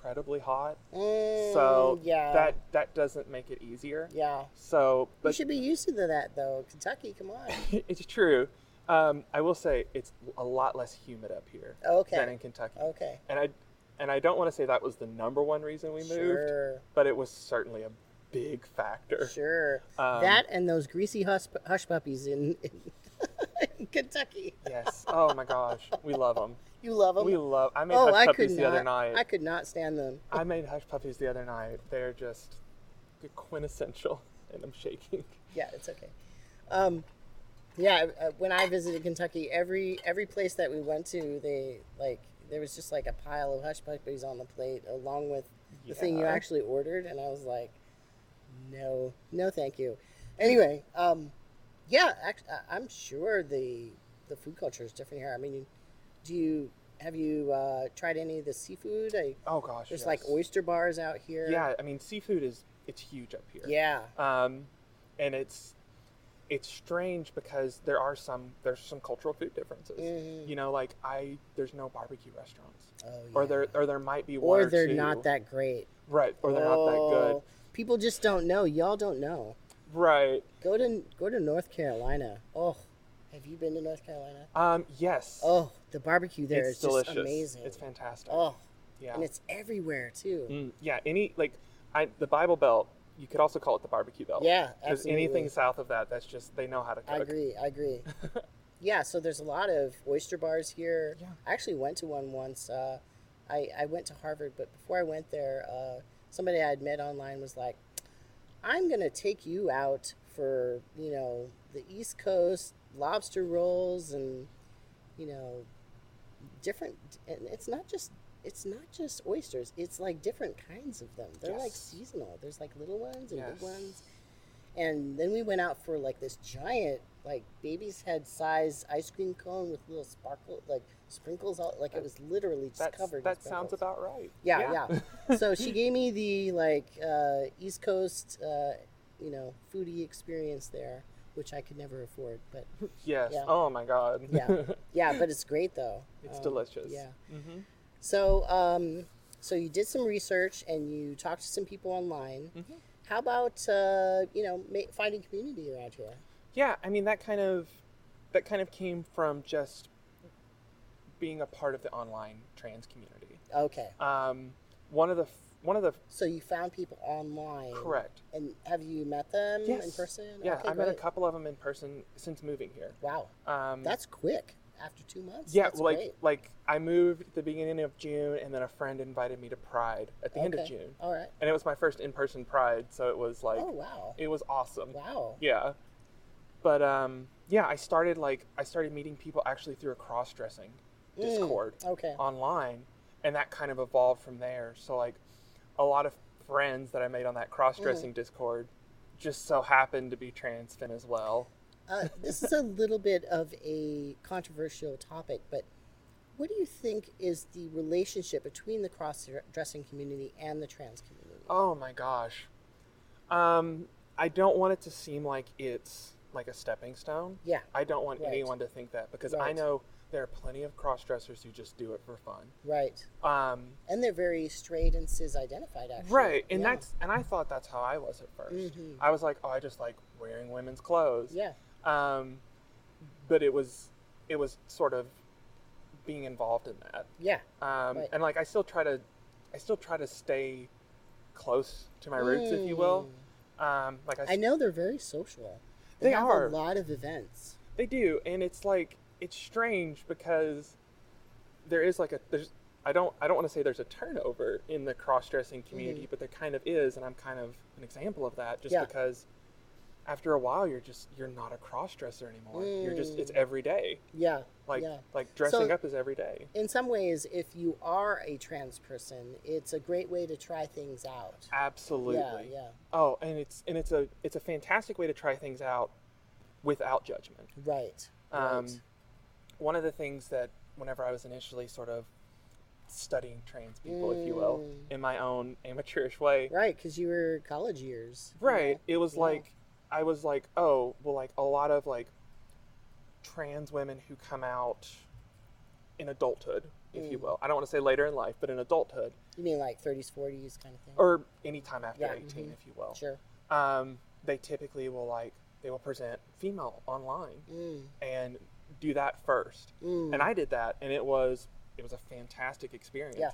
Speaker 2: incredibly hot.
Speaker 1: Mm,
Speaker 2: So
Speaker 1: yeah,
Speaker 2: that that doesn't make it easier.
Speaker 1: yeah.
Speaker 2: So,
Speaker 1: you should be used to that though. Kentucky, come on.
Speaker 2: it's true. Um, I will say it's a lot less humid up here
Speaker 1: Okay.
Speaker 2: than in Kentucky,
Speaker 1: Okay.
Speaker 2: and I and I don't want to say that was the number one reason we moved,
Speaker 1: Sure.
Speaker 2: but it was certainly a big factor.
Speaker 1: Sure.
Speaker 2: Um,
Speaker 1: that and those greasy hush, hush puppies in, in, in Kentucky.
Speaker 2: Yes. Oh my gosh, we love them.
Speaker 1: You love them.
Speaker 2: We love. I made
Speaker 1: oh,
Speaker 2: hush
Speaker 1: I
Speaker 2: puppies
Speaker 1: could
Speaker 2: the
Speaker 1: not.
Speaker 2: other night.
Speaker 1: I could not stand them.
Speaker 2: I made hush puppies the other night. They're just quintessential, and I'm shaking.
Speaker 1: Yeah, it's okay. Um, yeah, uh, when I visited Kentucky, every every place that we went to, they like there was just like a pile of hush puppies on the plate, along with the thing you actually ordered, and I was like, no, no, thank you. Anyway, um, yeah, I'm sure the the food culture is different here. I mean, do you have you uh, tried any of the seafood? I,
Speaker 2: Oh gosh.
Speaker 1: there's like oyster bars out here.
Speaker 2: Yeah, I mean seafood is it's huge up here.
Speaker 1: Yeah.
Speaker 2: Um, and it's it's strange because there are some there's some cultural food differences.
Speaker 1: Mhm.
Speaker 2: You know, like I there's no barbecue restaurants,
Speaker 1: Oh,
Speaker 2: or there or there might be one
Speaker 1: or
Speaker 2: or
Speaker 1: they're not that great.
Speaker 2: right, or they're not that good.
Speaker 1: Oh, People just don't know. Y'all don't know.
Speaker 2: Right.
Speaker 1: Go to go to North Carolina. Oh, have you been to North Carolina?
Speaker 2: Um. Yes.
Speaker 1: Oh, the barbecue there is
Speaker 2: it's delicious.
Speaker 1: just amazing.
Speaker 2: It's fantastic.
Speaker 1: Oh,
Speaker 2: yeah.
Speaker 1: and it's everywhere too.
Speaker 2: Mm, yeah. Any like, I the Bible Belt. You could also call it the barbecue belt.
Speaker 1: Yeah,
Speaker 2: Because anything south of that, that's just they know how to cook.
Speaker 1: I agree. I agree. yeah, so there's a lot of oyster bars here.
Speaker 2: Yeah.
Speaker 1: I actually went to one once. Uh, I I went to Harvard, but before I went there, uh, somebody I had met online was like, "I'm gonna take you out for you know the East Coast lobster rolls and you know different. And it's not just." It's not just oysters. It's like different kinds of them. They're like seasonal. There's like little ones and
Speaker 2: Yes.
Speaker 1: big ones. And then we went out for like this giant, like baby's head size ice cream cone with little sparkle, like sprinkles all, like it was literally just covered.
Speaker 2: that sounds about right.
Speaker 1: Yeah, yeah. so she gave me the like uh, East Coast, uh, you know, foodie experience there, which I could never afford. But
Speaker 2: yes.
Speaker 1: Yeah.
Speaker 2: Oh my God.
Speaker 1: Yeah. yeah, but it's great though.
Speaker 2: it's
Speaker 1: Um,
Speaker 2: delicious.
Speaker 1: Yeah.
Speaker 2: hmm
Speaker 1: So, um, so you did some research and you talked to some people online.
Speaker 2: Mhm.
Speaker 1: How about uh, you know ma- finding community around here?
Speaker 2: Yeah. I mean that kind of that kind of came from just being a part of the online trans community.
Speaker 1: Okay,
Speaker 2: Um, one of the one of the
Speaker 1: so you found people online.
Speaker 2: correct.
Speaker 1: And have you met them in
Speaker 2: Yes.
Speaker 1: person?
Speaker 2: Yeah,
Speaker 1: Okay,
Speaker 2: I met a couple of them in person since moving here.
Speaker 1: Wow,
Speaker 2: Um,
Speaker 1: that's quick. After two months.
Speaker 2: yeah,
Speaker 1: that's
Speaker 2: like
Speaker 1: great.
Speaker 2: like I moved at the beginning of June, and then a friend invited me to Pride at the end of June,
Speaker 1: All right.
Speaker 2: and it was my first in-person Pride, so it was like
Speaker 1: oh wow.
Speaker 2: it was awesome.
Speaker 1: Wow.
Speaker 2: Yeah, but um, yeah, I started like I started meeting people actually through a cross-dressing
Speaker 1: Mm,
Speaker 2: Discord
Speaker 1: Okay.
Speaker 2: online, and that kind of evolved from there. So like a lot of friends that I made on that cross-dressing
Speaker 1: Mm.
Speaker 2: Discord just so happened to be trans fin as well.
Speaker 1: Uh, this is a little bit of a controversial topic, but what do you think is the relationship between the cross-dressing community and the trans community?
Speaker 2: Oh my gosh. Um, I don't want it to seem like it's like a stepping stone.
Speaker 1: Yeah.
Speaker 2: I don't want
Speaker 1: Right.
Speaker 2: anyone to think that because I know there are plenty of cross dressers who just do it for fun.
Speaker 1: Right.
Speaker 2: Um,
Speaker 1: And they're very straight and cis-identified, actually.
Speaker 2: right, and
Speaker 1: Yeah.
Speaker 2: that's and I thought that's how I was at 1st
Speaker 1: Mhm.
Speaker 2: I was like, oh, I just like wearing women's clothes.
Speaker 1: Yeah.
Speaker 2: Um, but it was it was sort of being involved in that.
Speaker 1: Yeah.
Speaker 2: Um,
Speaker 1: Right.
Speaker 2: and like I still try to I still try to stay close to my roots, if you will. Um, like I,
Speaker 1: Mm. I know they're very social.
Speaker 2: They
Speaker 1: have
Speaker 2: are.
Speaker 1: a lot of events.
Speaker 2: They do, and it's like it's strange because there is like a there's I don't I don't want to say there's a turnover in the cross dressing community, but there kind of is, and I'm kind of an example of that, just
Speaker 1: Mm-hmm. Yeah.
Speaker 2: because after a while you're just you're not a cross dresser anymore. You're just it's
Speaker 1: Mm.
Speaker 2: every day.
Speaker 1: Yeah.
Speaker 2: Like
Speaker 1: yeah.
Speaker 2: like dressing
Speaker 1: So-
Speaker 2: up is every day.
Speaker 1: In some ways, if you are a trans person, it's a great way to try things out.
Speaker 2: Absolutely.
Speaker 1: Yeah. Yeah.
Speaker 2: Oh, and it's and it's a it's a fantastic way to try things out without judgment.
Speaker 1: Right.
Speaker 2: Um,
Speaker 1: right.
Speaker 2: One of the things that whenever I was initially sort of studying trans people, if you will,
Speaker 1: Mm.
Speaker 2: in my own amateurish way,
Speaker 1: Right, because you were college years.
Speaker 2: right?
Speaker 1: know?
Speaker 2: It was
Speaker 1: Yeah.
Speaker 2: like I was like, oh, well, like a lot of like trans women who come out in adulthood, if you
Speaker 1: Mm.
Speaker 2: will. I don't want to say later in life, but in adulthood,
Speaker 1: You mean like 30s, 40s kind of thing?
Speaker 2: or any time after
Speaker 1: Yeah,
Speaker 2: 18,
Speaker 1: mhm.
Speaker 2: if you will.
Speaker 1: Sure.
Speaker 2: Um, they typically will like they will present female online
Speaker 1: Mm,
Speaker 2: and do that first.
Speaker 1: mm.
Speaker 2: and I did that, and it was it was a fantastic experience.
Speaker 1: Yeah.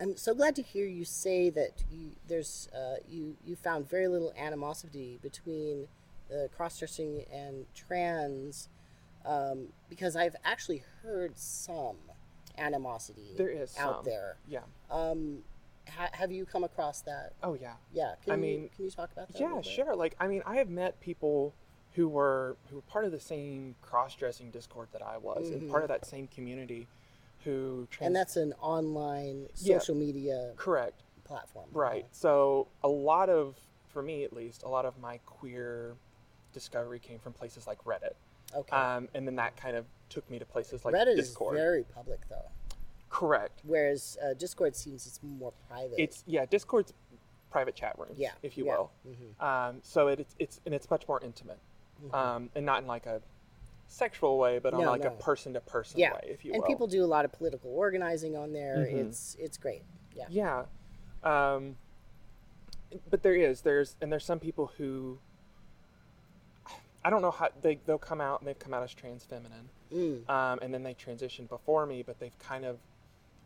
Speaker 1: I'm so glad to hear you say that you, there's uh, you you found very little animosity between the cross-dressing and trans, um, because I've actually heard some animosity
Speaker 2: There is
Speaker 1: out
Speaker 2: some.
Speaker 1: there.
Speaker 2: Yeah.
Speaker 1: Um, ha- have you come across that?
Speaker 2: Oh yeah.
Speaker 1: Yeah. Can
Speaker 2: I
Speaker 1: you,
Speaker 2: mean,
Speaker 1: can you talk about that?
Speaker 2: Yeah, sure. Like I mean, I have met people who were who were part of the same cross-dressing Discord that I was, and part of that same community, who trans-
Speaker 1: Mm-hmm. And that's an online
Speaker 2: Yeah.
Speaker 1: social media
Speaker 2: correct.
Speaker 1: platform.
Speaker 2: Right. So a lot of, for me at least, a lot of my queer discovery came from places like Reddit.
Speaker 1: Okay.
Speaker 2: Um, and then that kind of took me to places like
Speaker 1: Reddit
Speaker 2: Discord.
Speaker 1: is very public though,
Speaker 2: Correct.
Speaker 1: whereas uh, Discord seems it's more private.
Speaker 2: It's yeah, Discord's private chat rooms,
Speaker 1: Yeah,
Speaker 2: if you
Speaker 1: yeah.
Speaker 2: will.
Speaker 1: Mhm.
Speaker 2: Um, so it, it's it's and it's much more intimate,
Speaker 1: Mhm.
Speaker 2: um, and not in like a sexual way, but on
Speaker 1: No,
Speaker 2: like
Speaker 1: no.
Speaker 2: a person to person
Speaker 1: yeah,
Speaker 2: way, if you
Speaker 1: and
Speaker 2: will.
Speaker 1: people do a lot of political organizing on there.
Speaker 2: Mhm.
Speaker 1: It's it's great. Yeah.
Speaker 2: Yeah. Um, but there is there's and there's some people who I don't know how they they'll come out and they've come out as trans feminine,
Speaker 1: Mm.
Speaker 2: um, and then they transition before me, but they've kind of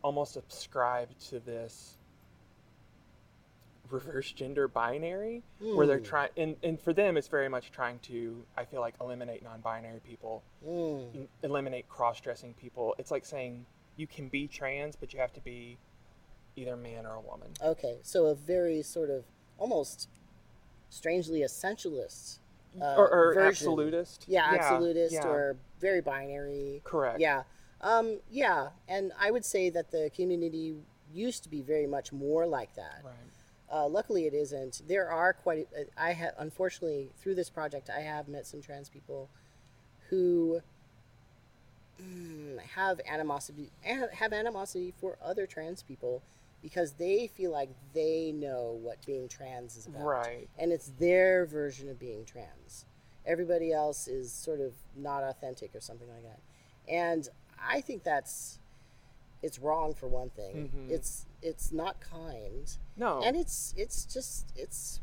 Speaker 2: almost subscribed to this reverse gender binary where they're
Speaker 1: Mm.
Speaker 2: trying and, and for them it's very much trying to i feel like eliminate non-binary people
Speaker 1: Mm.
Speaker 2: eliminate cross-dressing people it's like saying you can be trans but you have to be either a man or a woman
Speaker 1: Okay, so a very sort of almost strangely essentialist. Uh,
Speaker 2: or, or absolutist
Speaker 1: Yeah, absolutist
Speaker 2: yeah,
Speaker 1: or very binary.
Speaker 2: correct
Speaker 1: Yeah. Um, yeah, and I would say that the community used to be very much more like that.
Speaker 2: right
Speaker 1: Uh, luckily, it isn't. There are quite. A, I have unfortunately through this project, I have met some trans people who mm, have animosity have animosity for other trans people because they feel like they know what being trans is about,
Speaker 2: right
Speaker 1: and it's their version of being trans. Everybody else is sort of not authentic or something like that, and I think that's it's wrong for one thing.
Speaker 2: Mhm.
Speaker 1: It's it's not kind
Speaker 2: no
Speaker 1: and it's it's just it's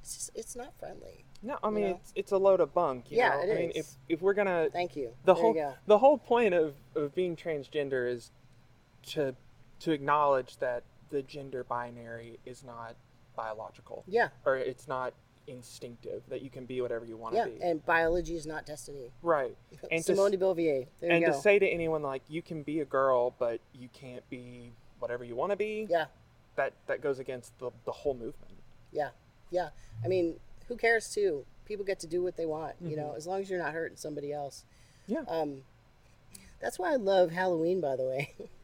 Speaker 1: it's just, it's not friendly.
Speaker 2: no i
Speaker 1: you
Speaker 2: mean
Speaker 1: know?
Speaker 2: it's it's a load of bunk you
Speaker 1: Yeah,
Speaker 2: know?
Speaker 1: it
Speaker 2: i mean if if we're gonna
Speaker 1: Thank you.
Speaker 2: the
Speaker 1: there
Speaker 2: whole
Speaker 1: you
Speaker 2: the whole point of, of being transgender is to to acknowledge that the gender binary is not biological
Speaker 1: Yeah,
Speaker 2: or it's not instinctive that you can be whatever you want to
Speaker 1: yeah,
Speaker 2: be
Speaker 1: and biology is not destiny.
Speaker 2: right And to
Speaker 1: Simone
Speaker 2: s-
Speaker 1: de Beauvoir. There
Speaker 2: and to say to anyone like you can be a girl but you can't be whatever you want to be
Speaker 1: yeah,
Speaker 2: that that goes against the, the whole movement
Speaker 1: yeah, yeah. I mean, who cares? Too. People get to do what they want. You know, as long as you're not hurting somebody else.
Speaker 2: Mm-hmm. yeah
Speaker 1: Um, that's why I love Halloween. By the way,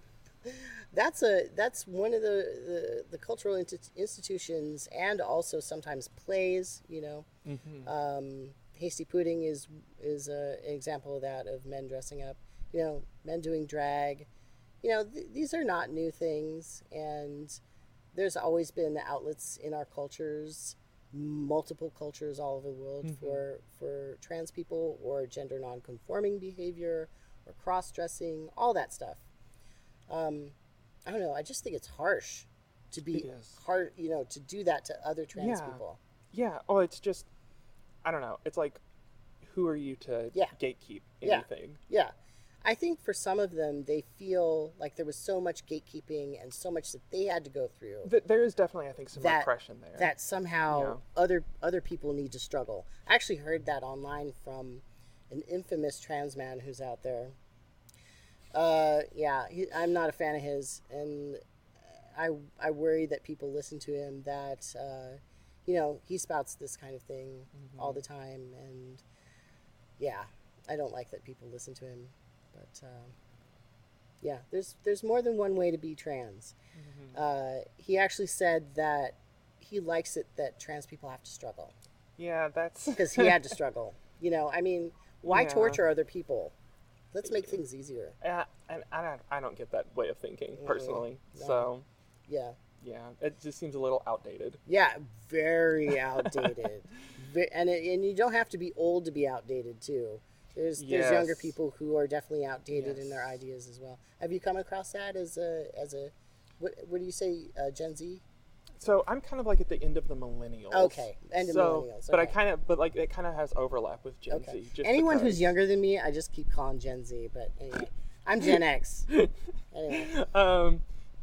Speaker 1: that's a that's one of the the, the cultural inti- institutions and also sometimes plays. You know,
Speaker 2: hmm
Speaker 1: um, hasty pudding is is a, an example of that of men dressing up. You know, men doing drag. You know, th- these are not new things, and there's always been outlets in our cultures, multiple cultures all over the world
Speaker 2: Mhm.
Speaker 1: for for trans people or gender nonconforming behavior or cross dressing, all that stuff. Um, I don't know. I just think it's harsh to be hard. You know, to do that to other trans
Speaker 2: Yeah.
Speaker 1: people.
Speaker 2: yeah oh it's just i don't know it's like who are you to
Speaker 1: Yeah.
Speaker 2: gatekeep anything
Speaker 1: Yeah. I think for some of them, they feel like there was so much gatekeeping and so much that they had to go through
Speaker 2: there is definitely, I think, some
Speaker 1: That-
Speaker 2: repression there.
Speaker 1: that somehow
Speaker 2: Yeah.
Speaker 1: other other people need to struggle. I actually heard that online from an infamous trans man who's out there. Uh, yeah, he, I'm not a fan of his, and I I worry that people listen to him that uh, you know he spouts this kind of thing all the time, and yeah, I don't like that people listen to him, but uh, yeah, there's there's more than one way to be trans. Uh, he actually said that he likes it that trans people have to struggle
Speaker 2: yeah, that's
Speaker 1: because he had to struggle. You know, I mean, why
Speaker 2: Yeah.
Speaker 1: torture other people? Let's make things easier.
Speaker 2: Yeah, and I don't, I don't get that way of thinking personally.
Speaker 1: no.
Speaker 2: So
Speaker 1: Yeah,
Speaker 2: yeah, it just seems a little outdated.
Speaker 1: yeah, very outdated, and it, and you don't have to be old to be outdated too. There's there's younger people who are definitely outdated in their ideas as well. Have you come across that as a as a what what do you say uh, Gen Z?
Speaker 2: So I'm kind of like at the end of the millennials.
Speaker 1: Okay, end of
Speaker 2: so,
Speaker 1: millennials,
Speaker 2: But I kind of, but like it kind of has overlap with Gen
Speaker 1: Okay.
Speaker 2: Z. Just
Speaker 1: Anyone
Speaker 2: because.
Speaker 1: who's younger than me, I just keep calling Gen Z. But anyway, I'm Gen X. Anyway,
Speaker 2: um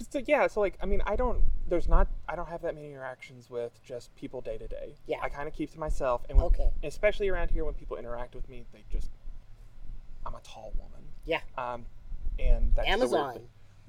Speaker 2: so yeah so like i mean i don't there's not i don't have that many interactions with just people day to day
Speaker 1: Yeah.
Speaker 2: i kind of keep to myself and when,
Speaker 1: Okay.
Speaker 2: especially around here when people interact with me they just i'm a tall woman
Speaker 1: yeah,
Speaker 2: um and that's
Speaker 1: Amazon.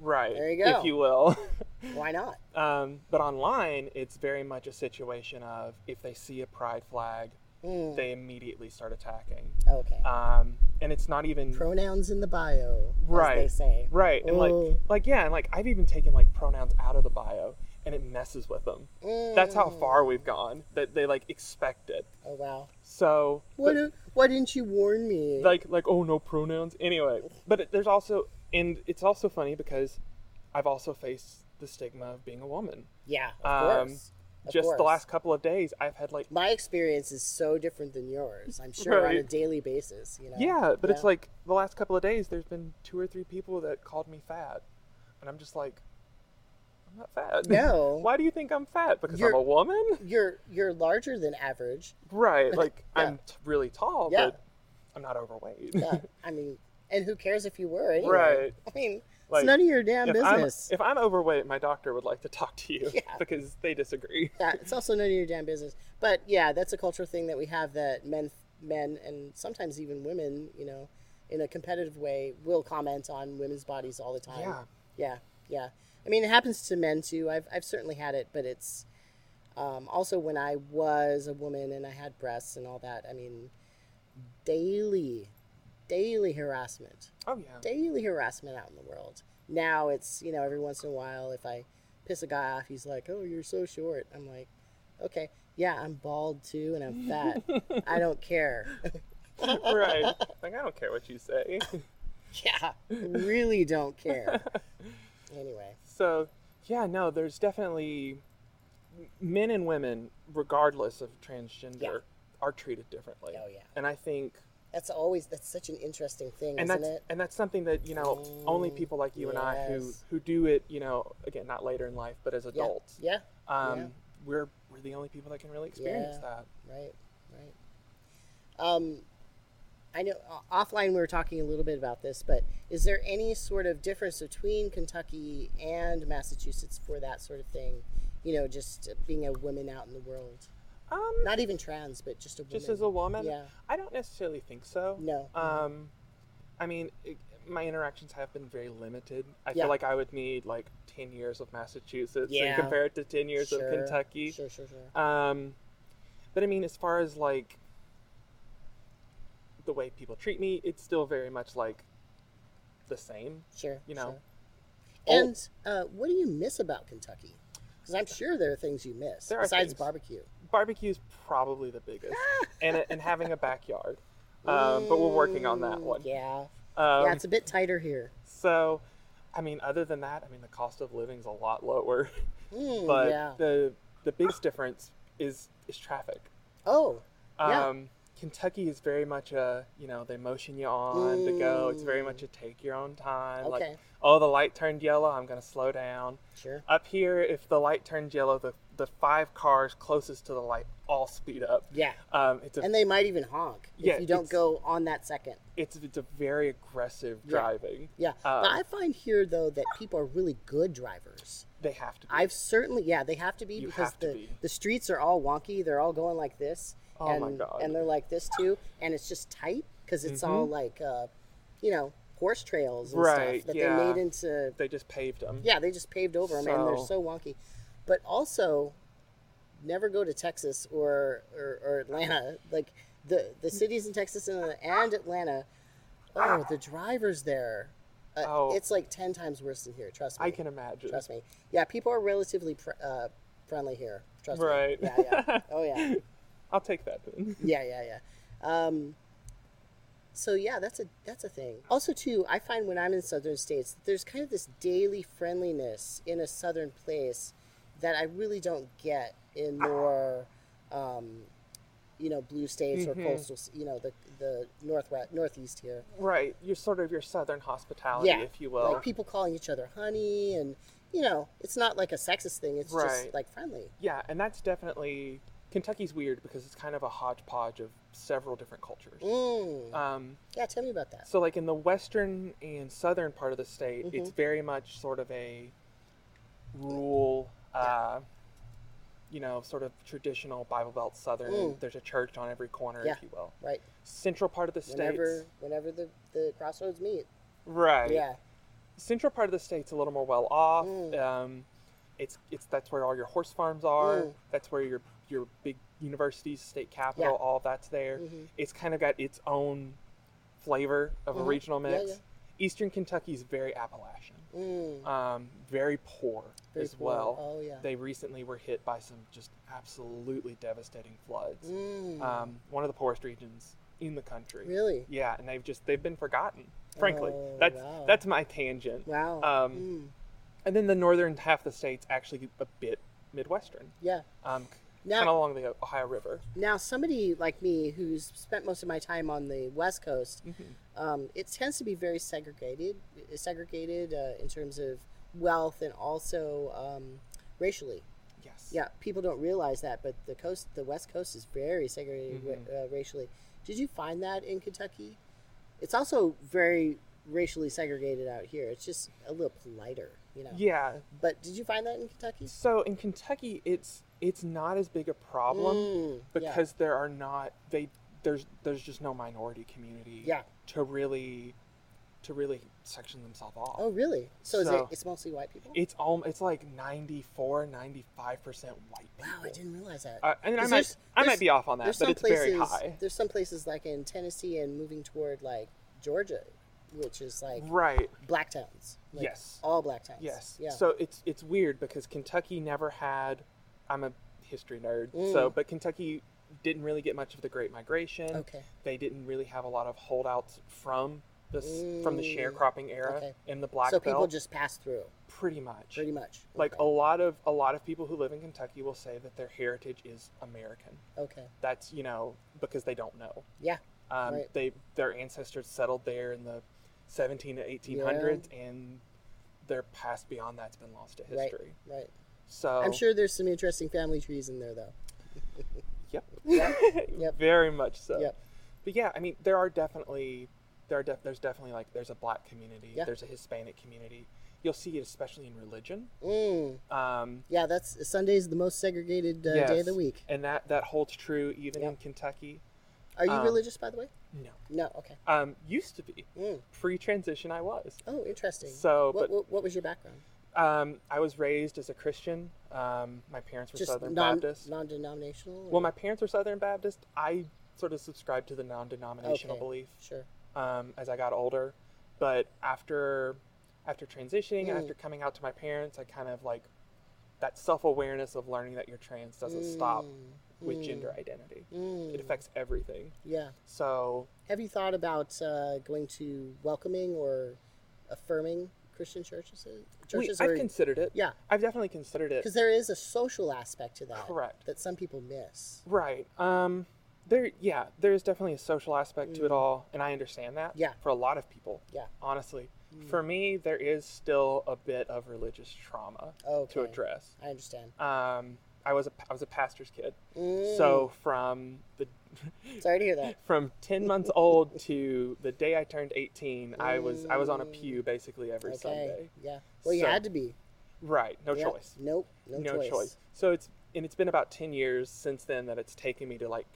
Speaker 2: Right
Speaker 1: There you go.
Speaker 2: if you will
Speaker 1: Why not?
Speaker 2: um but online it's very much a situation of if they see a pride flag
Speaker 1: Mm,
Speaker 2: they immediately start attacking
Speaker 1: okay.
Speaker 2: um and it's not even
Speaker 1: Pronouns in the bio,
Speaker 2: Right.
Speaker 1: As they say.
Speaker 2: Right, and like,
Speaker 1: Oh.
Speaker 2: like yeah, and like I've even taken like pronouns out of the bio and it messes with them. That's how far we've gone. That they like expect it.
Speaker 1: Oh wow.
Speaker 2: So
Speaker 1: Why,
Speaker 2: but-
Speaker 1: why didn't you warn me?
Speaker 2: like like oh no pronouns anyway. But it, there's also and it's also funny because I've also faced the stigma of being a woman.
Speaker 1: yeah, of
Speaker 2: Um,
Speaker 1: course. Of
Speaker 2: Just the last couple of days, I've had like
Speaker 1: My experience is so different than yours. I'm sure on a daily basis. You know.
Speaker 2: yeah, but it's like the last couple of days, there's been two or three people that called me fat, and I'm just like, I'm not fat.
Speaker 1: No.
Speaker 2: Why do you think I'm fat? Because
Speaker 1: You're-
Speaker 2: I'm a woman?
Speaker 1: You're you're larger than average.
Speaker 2: Right. Like
Speaker 1: Yeah.
Speaker 2: I'm t- really tall,
Speaker 1: Yeah.
Speaker 2: but I'm not overweight.
Speaker 1: Yeah. I mean, and who cares if you were anyway?
Speaker 2: Right.
Speaker 1: I mean,
Speaker 2: Like,
Speaker 1: it's none of your damn
Speaker 2: if I'm
Speaker 1: business.
Speaker 2: if I'm overweight, my doctor would like to talk to you
Speaker 1: Yeah.
Speaker 2: because they disagree.
Speaker 1: yeah, it's also none of your damn business. But yeah, that's a cultural thing that we have that men, men, and sometimes even women, you know, in a competitive way, will comment on women's bodies all the time.
Speaker 2: Yeah.
Speaker 1: yeah, yeah. I mean, it happens to men too. I've I've certainly had it, but it's um, also when I was a woman and I had breasts and all that. I mean, daily, daily harassment
Speaker 2: Oh yeah.
Speaker 1: daily harassment out in the world. Now it's, you know, every once in a while, if I piss a guy off, he's like, oh, you're so short. I'm like, okay, yeah, I'm bald too and I'm fat. I don't care.
Speaker 2: right. Like I don't care what you say.
Speaker 1: yeah, really don't care. Anyway,
Speaker 2: So, yeah, no, there's definitely men and women, regardless of transgender,
Speaker 1: Yeah.
Speaker 2: are treated differently.
Speaker 1: Oh, yeah.
Speaker 2: And I think,
Speaker 1: that's always, that's such an interesting thing,
Speaker 2: and
Speaker 1: isn't
Speaker 2: that's
Speaker 1: it?
Speaker 2: and that's something that you know only
Speaker 1: Mm,
Speaker 2: people like you and I who who do it, you know, again, not later in life, but as
Speaker 1: Yeah,
Speaker 2: adults,
Speaker 1: yeah,
Speaker 2: um,
Speaker 1: yeah.
Speaker 2: we're we're the only people that can really experience
Speaker 1: Yeah.
Speaker 2: that.
Speaker 1: right, right. Um, I know offline we were talking a little bit about this, but is there any sort of difference between Kentucky and Massachusetts for that sort of thing? You know, just being a woman out in the world,
Speaker 2: Um,
Speaker 1: not even trans, but just a woman.
Speaker 2: just as a woman,
Speaker 1: Yeah.
Speaker 2: I don't necessarily think so.
Speaker 1: No.
Speaker 2: Um, I mean, it, my interactions have been very limited. I
Speaker 1: Yeah.
Speaker 2: feel like I would need like ten years of Massachusetts
Speaker 1: Yeah.
Speaker 2: and compare it to ten years
Speaker 1: Sure,
Speaker 2: of Kentucky.
Speaker 1: Sure, sure, sure.
Speaker 2: Um, but I mean, as far as like the way people treat me, it's still very much like the same.
Speaker 1: Sure.
Speaker 2: you know.
Speaker 1: sure. And uh, what do you miss about Kentucky? Because I'm sure there are things you miss besides
Speaker 2: things.
Speaker 1: barbecue.
Speaker 2: Barbecue is probably the biggest, and and having a backyard. Um, but we're working on that one.
Speaker 1: Yeah.
Speaker 2: Um,
Speaker 1: yeah, it's a bit tighter here.
Speaker 2: so, I mean, other than that, I mean, the cost of living's a lot lower.
Speaker 1: Mm,
Speaker 2: but
Speaker 1: yeah.
Speaker 2: the the biggest difference is is traffic.
Speaker 1: Oh, Yeah.
Speaker 2: Um, Kentucky is very much a you know they motion you on to go. It's very
Speaker 1: Mm.
Speaker 2: much a take your own time.
Speaker 1: Okay.
Speaker 2: Like oh the light turned yellow, I'm gonna slow down.
Speaker 1: sure.
Speaker 2: Up here, if the light turns yellow, the the five cars closest to the light all speed up.
Speaker 1: Yeah.
Speaker 2: Um, it's a
Speaker 1: And they might even honk
Speaker 2: Yeah,
Speaker 1: if you don't go on that second.
Speaker 2: it's it's a very aggressive
Speaker 1: Yeah.
Speaker 2: driving.
Speaker 1: Yeah.
Speaker 2: Um,
Speaker 1: but I find here though that people are really good drivers.
Speaker 2: They have to. Be.
Speaker 1: I've certainly yeah, they have to be
Speaker 2: You
Speaker 1: because
Speaker 2: to
Speaker 1: the
Speaker 2: be.
Speaker 1: the streets are all wonky. They're all going like this.
Speaker 2: Oh
Speaker 1: and,
Speaker 2: my God.
Speaker 1: And they're like this too, and it's just tight because it's all like uh, you know, horse trails and
Speaker 2: Mm-hmm. Right,
Speaker 1: stuff that
Speaker 2: yeah.
Speaker 1: they made into
Speaker 2: they just paved them.
Speaker 1: yeah, they just paved over them and they're
Speaker 2: So-
Speaker 1: so wonky. But also never go to Texas or or, or Atlanta. Like the the cities in Texas and, and Atlanta, oh, the drivers there. Uh,
Speaker 2: Oh.
Speaker 1: It's like ten times worse than here. Trust me.
Speaker 2: I can imagine.
Speaker 1: Trust me. Yeah, people are relatively pr- uh, friendly here. Trust
Speaker 2: Right.
Speaker 1: me. Right. Yeah, yeah. Oh yeah.
Speaker 2: I'll take that then.
Speaker 1: Yeah, yeah, yeah. Um, so yeah, that's a that's a thing. Also, too, I find when I'm in southern states, there's kind of this daily friendliness in a southern place that I really don't get in more, um, you know, blue states
Speaker 2: Mhm.
Speaker 1: or coastal you know, the the northwest northeast here.
Speaker 2: Right. You're sort of your southern hospitality,
Speaker 1: Yeah,
Speaker 2: if you will.
Speaker 1: Like people calling each other honey, and you know, it's not like a sexist thing. It's just like friendly.
Speaker 2: Yeah, and that's definitely Kentucky's weird because it's kind of a hodgepodge of several different cultures.
Speaker 1: Mm.
Speaker 2: Um,
Speaker 1: Yeah, tell me about that.
Speaker 2: so, like in the western and southern part of the state,
Speaker 1: Mm-hmm.
Speaker 2: it's very much sort of a rural, uh, you know, sort of traditional Bible Belt southern.
Speaker 1: Mm.
Speaker 2: There's a church on every corner,
Speaker 1: Yeah.
Speaker 2: if you will.
Speaker 1: Right.
Speaker 2: Central part of the state.
Speaker 1: Whenever whenever the the crossroads meet.
Speaker 2: right?
Speaker 1: Yeah.
Speaker 2: Central part of the state's a little more well off.
Speaker 1: Mm.
Speaker 2: Um, it's it's that's where all your horse farms are.
Speaker 1: Mm.
Speaker 2: That's where your your big universities, state capital,
Speaker 1: Yeah.
Speaker 2: all that's there.
Speaker 1: Mhm.
Speaker 2: It's kind of got its own flavor of a
Speaker 1: Mhm.
Speaker 2: regional
Speaker 1: Yeah,
Speaker 2: mix.
Speaker 1: yeah.
Speaker 2: Eastern Kentucky is very Appalachian,
Speaker 1: Mm,
Speaker 2: um, very poor
Speaker 1: very
Speaker 2: as
Speaker 1: poor.
Speaker 2: well.
Speaker 1: Oh yeah.
Speaker 2: They recently were hit by some just absolutely devastating floods.
Speaker 1: Mm,
Speaker 2: Um, one of the poorest regions in the country.
Speaker 1: really?
Speaker 2: Yeah, and they've just they've been forgotten. Frankly,
Speaker 1: Oh,
Speaker 2: that's
Speaker 1: wow.
Speaker 2: that's my tangent.
Speaker 1: Wow.
Speaker 2: Um,
Speaker 1: Mm,
Speaker 2: And then the northern half of the state's actually a bit midwestern,
Speaker 1: yeah.
Speaker 2: um,
Speaker 1: Now,
Speaker 2: kind of along the Ohio River.
Speaker 1: Now, somebody like me who's spent most of my time on the West Coast, um, it tends to be very segregated, segregated uh, in terms of wealth and also um, racially.
Speaker 2: Yes.
Speaker 1: Yeah, people don't realize that, but the coast, the West Coast, is very segregated ra- uh, racially. Did you find that in Kentucky? It's also very racially segregated out here. It's just a little politer, you know.
Speaker 2: Yeah.
Speaker 1: But did you find that in Kentucky?
Speaker 2: So in Kentucky, it's it's not as big a problem
Speaker 1: Mm, yeah.
Speaker 2: because there are not they there's there's just no minority community
Speaker 1: Yeah.
Speaker 2: to really to really section themselves off.
Speaker 1: Oh, really? So, is it? It's mostly white people.
Speaker 2: It's all it's like 94 95 percent white people.
Speaker 1: Wow, I didn't realize that.
Speaker 2: Uh, and I might
Speaker 1: there's-
Speaker 2: I might be off on that, but it's
Speaker 1: places,
Speaker 2: very high.
Speaker 1: There's some places like in Tennessee and moving toward like Georgia, which is like
Speaker 2: Right.
Speaker 1: black towns. Like,
Speaker 2: Yes.
Speaker 1: all black towns.
Speaker 2: Yes.
Speaker 1: Yeah.
Speaker 2: So it's it's weird because Kentucky never had. I'm a history nerd, so
Speaker 1: Mm.
Speaker 2: but Kentucky didn't really get much of the Great Migration.
Speaker 1: okay.
Speaker 2: They didn't really have a lot of holdouts from this from the
Speaker 1: Mm.
Speaker 2: sharecropping era
Speaker 1: Okay.
Speaker 2: in the Black
Speaker 1: so
Speaker 2: Belt.
Speaker 1: people just pass through,
Speaker 2: pretty much.
Speaker 1: pretty much.
Speaker 2: Like
Speaker 1: okay.
Speaker 2: a lot of a lot of people who live in Kentucky will say that their heritage is American.
Speaker 1: okay.
Speaker 2: That's you know because they don't know.
Speaker 1: Yeah.
Speaker 2: Um,
Speaker 1: Right.
Speaker 2: They their ancestors settled there in the 17 to 1800s, and their past beyond that's been lost to history.
Speaker 1: Right.
Speaker 2: history.
Speaker 1: Right.
Speaker 2: So
Speaker 1: I'm sure there's some interesting family trees in there, though.
Speaker 2: Yep.
Speaker 1: Yep.
Speaker 2: Very much so.
Speaker 1: Yep.
Speaker 2: But yeah, I mean, there are definitely there are def- there's definitely like there's a black community,
Speaker 1: Yeah.
Speaker 2: there's a Hispanic community. You'll see it especially in religion.
Speaker 1: Mm.
Speaker 2: Um,
Speaker 1: Yeah, that's Sunday's the most segregated uh, day of the week.
Speaker 2: and that that holds true even in Kentucky.
Speaker 1: Are you
Speaker 2: um,
Speaker 1: religious, by the way?
Speaker 2: No.
Speaker 1: No. Okay.
Speaker 2: Um, used to be
Speaker 1: Mm.
Speaker 2: pre-transition. I was.
Speaker 1: Oh, interesting.
Speaker 2: So,
Speaker 1: what,
Speaker 2: but
Speaker 1: what, what was your background?
Speaker 2: Um, I was raised as a Christian. Um, my parents were
Speaker 1: Just
Speaker 2: Southern
Speaker 1: non,
Speaker 2: Baptist.
Speaker 1: non-denominational.
Speaker 2: well, my parents were Southern Baptist. I sort of subscribed to the non-denominational
Speaker 1: Okay.
Speaker 2: belief.
Speaker 1: sure.
Speaker 2: um, as I got older. But after after transitioning,
Speaker 1: Mm.
Speaker 2: after coming out to my parents, I kind of like that self awareness of learning that you're trans doesn't stop
Speaker 1: Mm,
Speaker 2: with
Speaker 1: mm,
Speaker 2: gender identity.
Speaker 1: mm.
Speaker 2: It affects everything.
Speaker 1: Yeah.
Speaker 2: So
Speaker 1: Have you thought about uh, going to welcoming or affirming Christian churches?
Speaker 2: we, I've
Speaker 1: or
Speaker 2: considered it.
Speaker 1: yeah,
Speaker 2: I've definitely considered it.
Speaker 1: because there is a social aspect to that.
Speaker 2: Correct.
Speaker 1: That some people miss.
Speaker 2: Right. Um. There. Yeah. There is definitely a social aspect to it
Speaker 1: Mm.
Speaker 2: all, and I understand that.
Speaker 1: Yeah.
Speaker 2: For a lot of people.
Speaker 1: Yeah.
Speaker 2: Honestly,
Speaker 1: Mm.
Speaker 2: for me, there is still a bit of religious trauma
Speaker 1: Okay.
Speaker 2: to address.
Speaker 1: I understand.
Speaker 2: Um. I was a I was a pastor's kid.
Speaker 1: Mm.
Speaker 2: So from the
Speaker 1: sorry to hear that.
Speaker 2: from 10 months old to the day I turned 18, I was I was on a
Speaker 1: Mm.
Speaker 2: pew basically every
Speaker 1: Okay.
Speaker 2: Sunday.
Speaker 1: Yeah. Well, you
Speaker 2: So-
Speaker 1: had to be.
Speaker 2: Right, no
Speaker 1: Yep.
Speaker 2: choice.
Speaker 1: Nope. No,
Speaker 2: No, choice. So it's and it's been about 10 years since then that it's taken me to like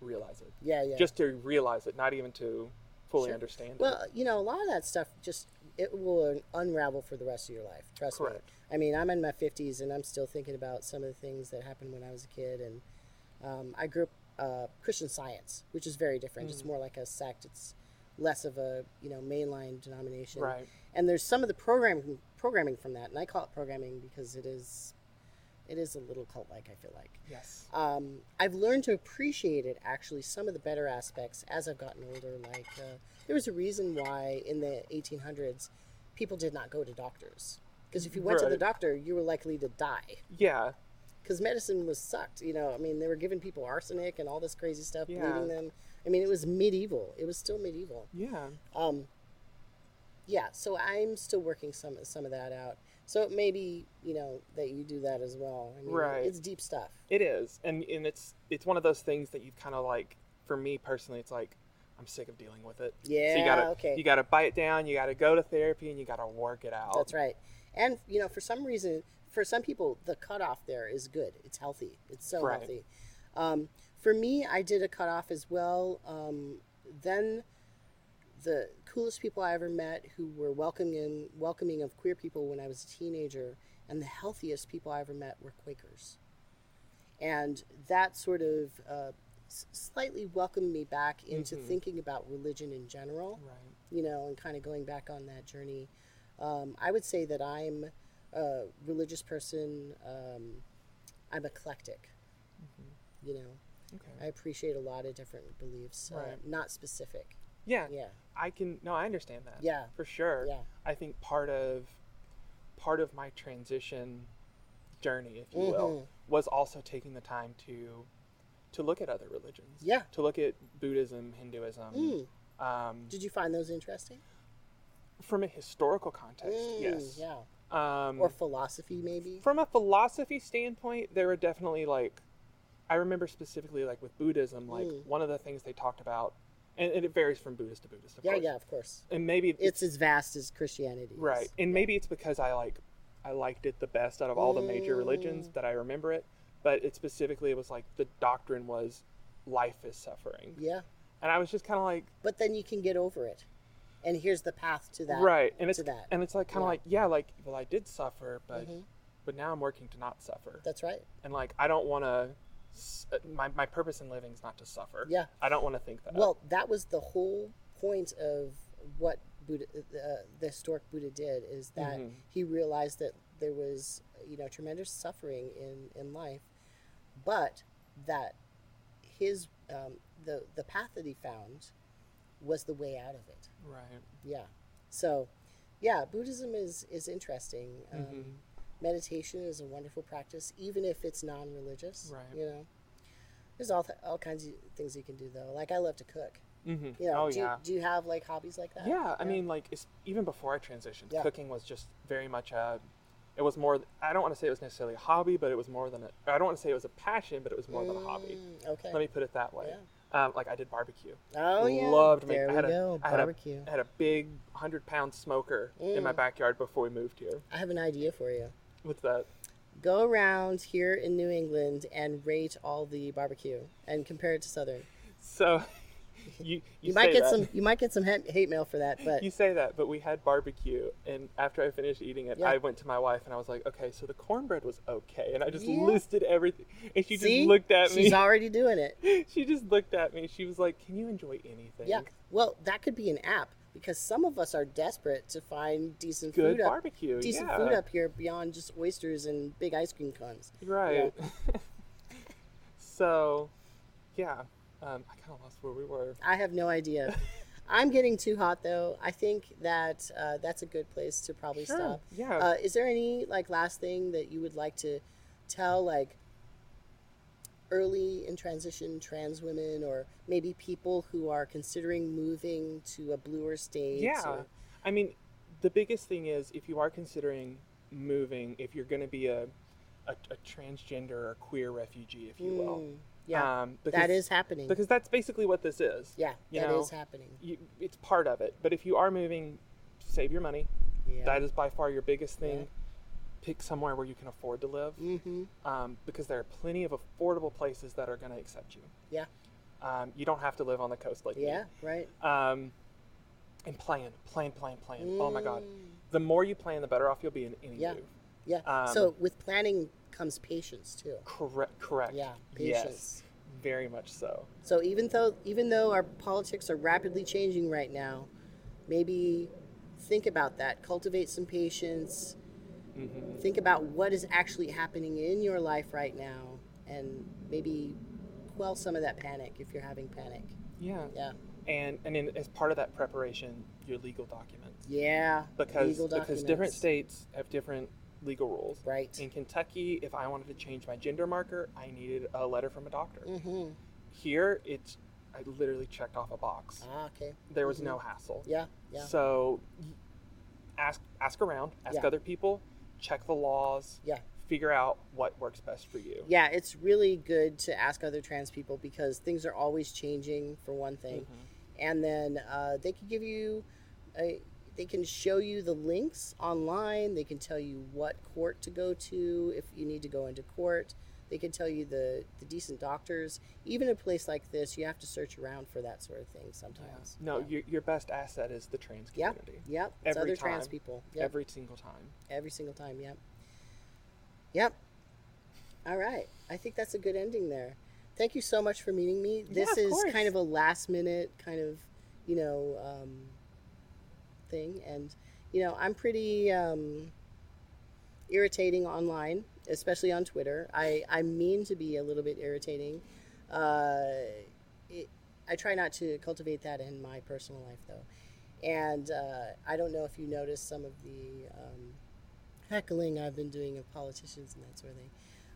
Speaker 2: realize it.
Speaker 1: Yeah. Yeah.
Speaker 2: Just to realize it, not even to fully
Speaker 1: Sure.
Speaker 2: understand it.
Speaker 1: Well, you know, a lot of that stuff just it will unravel for the rest of your life. Trust
Speaker 2: Correct.
Speaker 1: me. I mean, I'm in my 50s and I'm still thinking about some of the things that happened when I was a kid. And um, I grew up uh, Christian Science, which is very different. It's
Speaker 2: Mm.
Speaker 1: more like a sect. It's less of a you know mainline denomination.
Speaker 2: Right.
Speaker 1: And there's some of the programming programming from that, and I call it programming because it is it is a little cult like. I feel like
Speaker 2: Yes.
Speaker 1: um, I've learned to appreciate it actually some of the better aspects as I've gotten older. Like uh, there was a reason why in the 1800s people did not go to doctors because if you went to the doctor, you were likely to die
Speaker 2: Yeah.
Speaker 1: Because medicine was sucked. You know, I mean, they were giving people arsenic and all this crazy stuff,
Speaker 2: Yeah.
Speaker 1: bleeding them. I mean, it was medieval. It was still medieval.
Speaker 2: Yeah.
Speaker 1: Um, yeah, so I'm still working some some of that out. So it may be, you know, that you do that as well. I mean,
Speaker 2: Right.
Speaker 1: It's deep stuff.
Speaker 2: It is. And and it's it's one of those things that you kind of like for me personally it's like I'm sick of dealing with it.
Speaker 1: Yeah.
Speaker 2: So you gotta
Speaker 1: okay.
Speaker 2: you gotta bite it down, you gotta go to therapy and you gotta work it out.
Speaker 1: That's right. And you know, for some reason, for some people, the cutoff there is good. It's healthy. It's so
Speaker 2: Right.
Speaker 1: healthy. Um, for me, I did a cutoff as well. Um, then the coolest people I ever met who were welcoming welcoming of queer people when I was a teenager, and the healthiest people I ever met were Quakers. And that sort of uh, slightly welcomed me back into
Speaker 2: Mhm.
Speaker 1: thinking about religion in general.
Speaker 2: Right.
Speaker 1: you know, and kind of going back on that journey. Um, I would say that I'm a religious person. Um, I'm eclectic. You know,
Speaker 2: Okay.
Speaker 1: I appreciate a lot of different beliefs, uh, not specific.
Speaker 2: yeah.
Speaker 1: Yeah,
Speaker 2: I can. No, I understand that.
Speaker 1: Yeah.
Speaker 2: For sure.
Speaker 1: yeah.
Speaker 2: I think part of part of my transition journey, if you will,
Speaker 1: Mhm.
Speaker 2: was also taking the time to to look at other religions.
Speaker 1: Yeah.
Speaker 2: To look at Buddhism, Hinduism.
Speaker 1: Mm.
Speaker 2: Um,
Speaker 1: Did you find those interesting?
Speaker 2: from a historical context,
Speaker 1: Mm,
Speaker 2: yes.
Speaker 1: Yeah.
Speaker 2: Um,
Speaker 1: Or philosophy, maybe.
Speaker 2: from a philosophy standpoint, there were definitely like, I remember specifically like with Buddhism, like
Speaker 1: Mm.
Speaker 2: one of the things they talked about, and, and it varies from Buddhist to Buddhist, of
Speaker 1: yeah,
Speaker 2: course.
Speaker 1: yeah, of course.
Speaker 2: And maybe
Speaker 1: It's as vast as Christianity. is.
Speaker 2: Right. And maybe it's because I like I liked it the best out of all the major religions
Speaker 1: Mm.
Speaker 2: that I remember it. But it specifically it was like the doctrine was life is suffering.
Speaker 1: Yeah,
Speaker 2: And I was just kinda like
Speaker 1: but then you can get over it, and here's the path to that.
Speaker 2: Right. And it's
Speaker 1: that.
Speaker 2: and it's like kinda
Speaker 1: Yeah.
Speaker 2: like, yeah, like well I did suffer, but
Speaker 1: Mhm.
Speaker 2: but now I'm working to not suffer.
Speaker 1: That's right.
Speaker 2: And like I don't wanna my, my purpose in living is not to suffer.
Speaker 1: Yeah.
Speaker 2: I don't want to think that.
Speaker 1: Well, that was the whole point of what Buddha, uh, the historic Buddha did is that
Speaker 2: Mhm.
Speaker 1: he realized that there was, you know, tremendous suffering in, in life, but that his um, the the path that he found was the way out of it.
Speaker 2: right.
Speaker 1: Yeah. So, yeah, Buddhism is is interesting. Um,
Speaker 2: Mhm.
Speaker 1: Meditation is a wonderful practice, even if it's non-religious.
Speaker 2: Right.
Speaker 1: You know, there's all th- all kinds of things you can do though. Like I love to cook.
Speaker 2: hmm
Speaker 1: You know,
Speaker 2: oh
Speaker 1: do,
Speaker 2: yeah.
Speaker 1: you, do you have like hobbies like that?
Speaker 2: Yeah, I mean, like it's, even before I transitioned,
Speaker 1: Yeah.
Speaker 2: cooking was just very much a. It was more. I don't want to say it was necessarily a hobby, but it was more than a. I don't want to say it was a passion, but it was more than a hobby.
Speaker 1: Mm, Okay.
Speaker 2: Let me put it that way. Um, like I did barbecue.
Speaker 1: oh yeah.
Speaker 2: Loved.
Speaker 1: There
Speaker 2: I
Speaker 1: we
Speaker 2: had a-
Speaker 1: go.
Speaker 2: I had a-
Speaker 1: Barbecue.
Speaker 2: I had a big hundred pound smoker in my
Speaker 1: Mm.
Speaker 2: backyard before we moved here.
Speaker 1: I have an idea for you.
Speaker 2: What's that?
Speaker 1: Go around here in New England and rate all the barbecue and compare it to Southern.
Speaker 2: So, you you,
Speaker 1: You, might get
Speaker 2: that.
Speaker 1: some. You might get some hate mail for that, but
Speaker 2: You say that, but we had barbecue, and after I finished eating it,
Speaker 1: Yeah.
Speaker 2: I went to my wife and I was like, "Okay, so the cornbread was okay," and I just
Speaker 1: Yeah.
Speaker 2: listed everything, and she
Speaker 1: see,
Speaker 2: just looked at me.
Speaker 1: she's already doing it.
Speaker 2: she just looked at me. She was like, "Can you enjoy anything?"
Speaker 1: Yeah. Well, that could be an app because some of us are desperate to find decent
Speaker 2: Good
Speaker 1: food up,
Speaker 2: barbecue.
Speaker 1: decent
Speaker 2: yeah.
Speaker 1: food up here beyond just oysters and big ice cream cones.
Speaker 2: Right. so, yeah. Um, I kind of lost where we were.
Speaker 1: I have no idea. I'm getting too hot though. I think that uh, that's a good place to probably
Speaker 2: Sure.
Speaker 1: stop.
Speaker 2: Yeah.
Speaker 1: Uh, is there any like last thing that you would like to tell like early in transition trans women or maybe people who are considering moving to a bluer state?
Speaker 2: yeah.
Speaker 1: or-
Speaker 2: I mean, the biggest thing is if you are considering moving, if you're going to be a, a, a transgender or queer refugee, if you will.
Speaker 1: Mm, yeah,
Speaker 2: Um, because,
Speaker 1: that is happening.
Speaker 2: because that's basically what this is.
Speaker 1: yeah,
Speaker 2: you
Speaker 1: that
Speaker 2: know,
Speaker 1: is happening.
Speaker 2: You, it's part of it. But if you are moving, save your money.
Speaker 1: Yeah.
Speaker 2: That is by far your biggest thing.
Speaker 1: Yeah.
Speaker 2: Pick somewhere where you can afford to live.
Speaker 1: mm-hmm.
Speaker 2: um, because there are plenty of affordable places that are going to accept you.
Speaker 1: Yeah.
Speaker 2: Um, you don't have to live on the coast like
Speaker 1: Yeah, right.
Speaker 2: Um, and plan, plan, plan, plan. Oh my God.
Speaker 1: Mm,
Speaker 2: The more you plan, the better off you'll be in any
Speaker 1: Yeah.
Speaker 2: move.
Speaker 1: Yeah.
Speaker 2: Um,
Speaker 1: so with planning comes patience too.
Speaker 2: Correct. Correct.
Speaker 1: Yeah,
Speaker 2: Yes.
Speaker 1: patience.
Speaker 2: Very much so.
Speaker 1: So even though even though our politics are rapidly changing right now, maybe think about that. Cultivate some patience.
Speaker 2: hmm
Speaker 1: Think about what is actually happening in your life right now, and maybe quell some of that panic if you're having panic.
Speaker 2: Yeah.
Speaker 1: Yeah.
Speaker 2: And and in, as part of that preparation, your legal documents.
Speaker 1: Yeah.
Speaker 2: Because because different states have different legal rules.
Speaker 1: Right.
Speaker 2: In Kentucky, if I wanted to change my gender marker, I needed a letter from a doctor.
Speaker 1: Mm-hmm.
Speaker 2: Here, it's I literally checked off a box.
Speaker 1: Ah, okay.
Speaker 2: There was
Speaker 1: Mhm.
Speaker 2: no hassle.
Speaker 1: Yeah. Yeah.
Speaker 2: So ask ask around, ask
Speaker 1: Yeah.
Speaker 2: other people, check the laws,
Speaker 1: Yeah.
Speaker 2: figure out what works best for you.
Speaker 1: Yeah, it's really good to ask other trans people because things are always changing for one thing.
Speaker 2: Mhm.
Speaker 1: and then uh, they can give you a, they can show you the links online they can tell you what court to go to if you need to go into court they can tell you the, the decent doctors even a place like this you have to search around for that sort of thing
Speaker 2: Yeah.
Speaker 1: sometimes
Speaker 2: No,
Speaker 1: yeah.
Speaker 2: your, your best asset is the trans community.
Speaker 1: yep it's
Speaker 2: every
Speaker 1: other trans people yep. every,
Speaker 2: single time.
Speaker 1: every single time yep yep all right i think that's a good ending there thank you so much for meeting me.
Speaker 2: Yeah,
Speaker 1: This
Speaker 2: of
Speaker 1: is kind of a last minute kind of, you know, um, thing. And, you know, I'm pretty um, irritating online, especially on Twitter. I, I mean to be a little bit irritating. Uh, it, I try not to cultivate that in my personal life, though. And uh, I don't know if you noticed some of the um, heckling I've been doing of politicians and that sort of thing.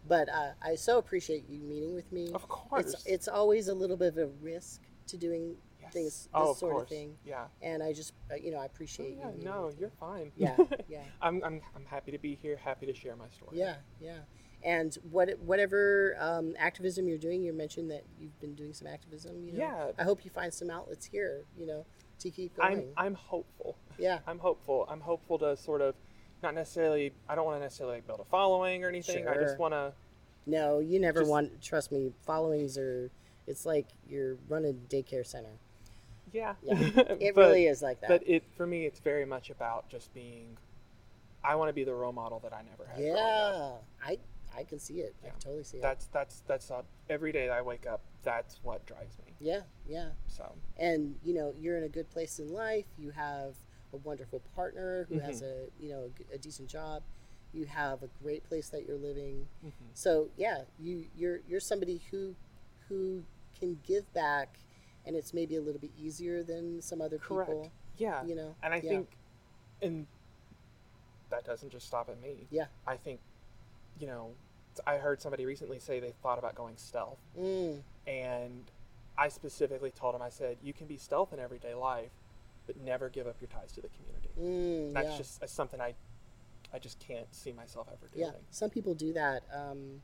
Speaker 1: But uh, I so appreciate you meeting with me.
Speaker 2: Of course.
Speaker 1: It's it's always a little bit of a risk to doing. Things this
Speaker 2: oh,
Speaker 1: sort
Speaker 2: course.
Speaker 1: of thing,
Speaker 2: Yeah.
Speaker 1: and I just uh, you know I
Speaker 2: Oh,
Speaker 1: appreciate
Speaker 2: yeah,
Speaker 1: you.
Speaker 2: no, you're fine.
Speaker 1: Yeah, yeah,
Speaker 2: I'm, I'm, I'm happy to be here, happy to share my story.
Speaker 1: yeah, yeah. And what whatever um, activism you're doing, you mentioned that you've been doing some activism. You know?
Speaker 2: Yeah.
Speaker 1: I hope you find some outlets here. You know, to keep going.
Speaker 2: I'm, I'm hopeful.
Speaker 1: yeah,
Speaker 2: I'm hopeful. I'm hopeful to sort of, not necessarily, I don't want to necessarily build a following or anything. I just want to,
Speaker 1: no, you never
Speaker 2: Just-
Speaker 1: want. Trust me, followings are. It's like you're running a daycare center.
Speaker 2: Yeah.
Speaker 1: Yeah, It
Speaker 2: But-
Speaker 1: really is like that.
Speaker 2: But it, for me, it's very much about just being, I want to be the role model that I never had.
Speaker 1: yeah, I I can see it. I
Speaker 2: Yeah.
Speaker 1: can totally see it.
Speaker 2: That's, that's, that's, uh, every day that I wake up, that's what drives me.
Speaker 1: yeah, yeah.
Speaker 2: So,
Speaker 1: and you know you're in a good place in life you have a wonderful partner who has
Speaker 2: Mhm.
Speaker 1: a you know a decent job you have a great place that you're living
Speaker 2: mhm.
Speaker 1: so yeah you you're you're somebody who who can give back and it's maybe a little bit easier than some other
Speaker 2: correct.
Speaker 1: people
Speaker 2: Yeah.
Speaker 1: you know
Speaker 2: And I
Speaker 1: Yeah.
Speaker 2: think, and that doesn't just stop at me.
Speaker 1: yeah
Speaker 2: I think, you know, I heard somebody recently say they thought about going stealth,
Speaker 1: mm,
Speaker 2: and I specifically told him I said, you can be stealth in everyday life, but never give up your ties to the community.
Speaker 1: mm,
Speaker 2: That's
Speaker 1: yeah.
Speaker 2: just something I, I just can't see myself ever doing.
Speaker 1: yeah some people do that um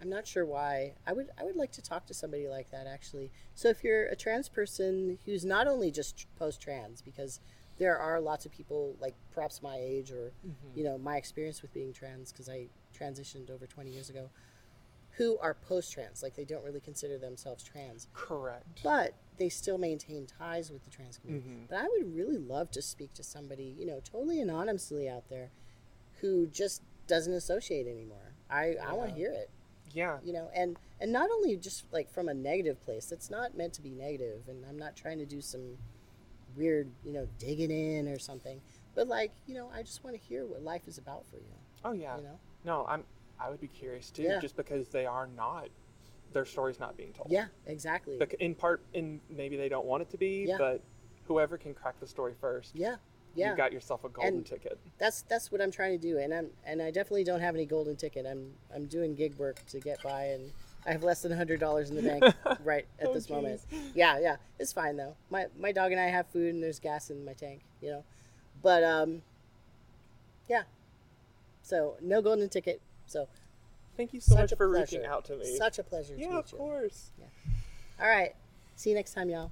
Speaker 1: i'm not sure why i would i would like to talk to somebody like that actually so if you're a trans person who's not only just post trans because there are lots of people like perhaps my age or
Speaker 2: Mhm.
Speaker 1: you know my experience with being trans because i transitioned over 20 years ago who are post trans like they don't really consider themselves trans
Speaker 2: Correct.
Speaker 1: but they still maintain ties with the trans community.
Speaker 2: Mhm.
Speaker 1: But I would really love to speak to somebody, you know, totally anonymously out there who just doesn't associate anymore. I, I want to hear it,
Speaker 2: Yeah.
Speaker 1: you know, and, and not only just like from a negative place, it's not meant to be negative, and I'm not trying to do some weird, you know, digging in or something, but like, you know, I just want to hear what life is about for you,
Speaker 2: Oh yeah.
Speaker 1: you know?
Speaker 2: No, I'm. I would be curious too,
Speaker 1: Yeah.
Speaker 2: just because they are not, their story's not being told.
Speaker 1: Yeah, exactly.
Speaker 2: In part, in maybe they don't want it to be,
Speaker 1: Yeah.
Speaker 2: but whoever can crack the story first,
Speaker 1: Yeah, yeah.
Speaker 2: you got yourself a golden
Speaker 1: And-
Speaker 2: ticket.
Speaker 1: that's that's what I'm trying to do, and I'm and I definitely don't have any golden ticket. I'm I'm doing gig work to get by, and I have less than hundred dollars in the bank right at
Speaker 2: Oh,
Speaker 1: this moment. Yeah, yeah, it's fine though. My my dog and I have food, and there's gas in my tank, you know. But um, yeah. So no golden ticket. So
Speaker 2: Thank you so much for
Speaker 1: pleasure.
Speaker 2: reaching out to me.
Speaker 1: such a pleasure to
Speaker 2: yeah, of course.
Speaker 1: All right, see you next time, y'all.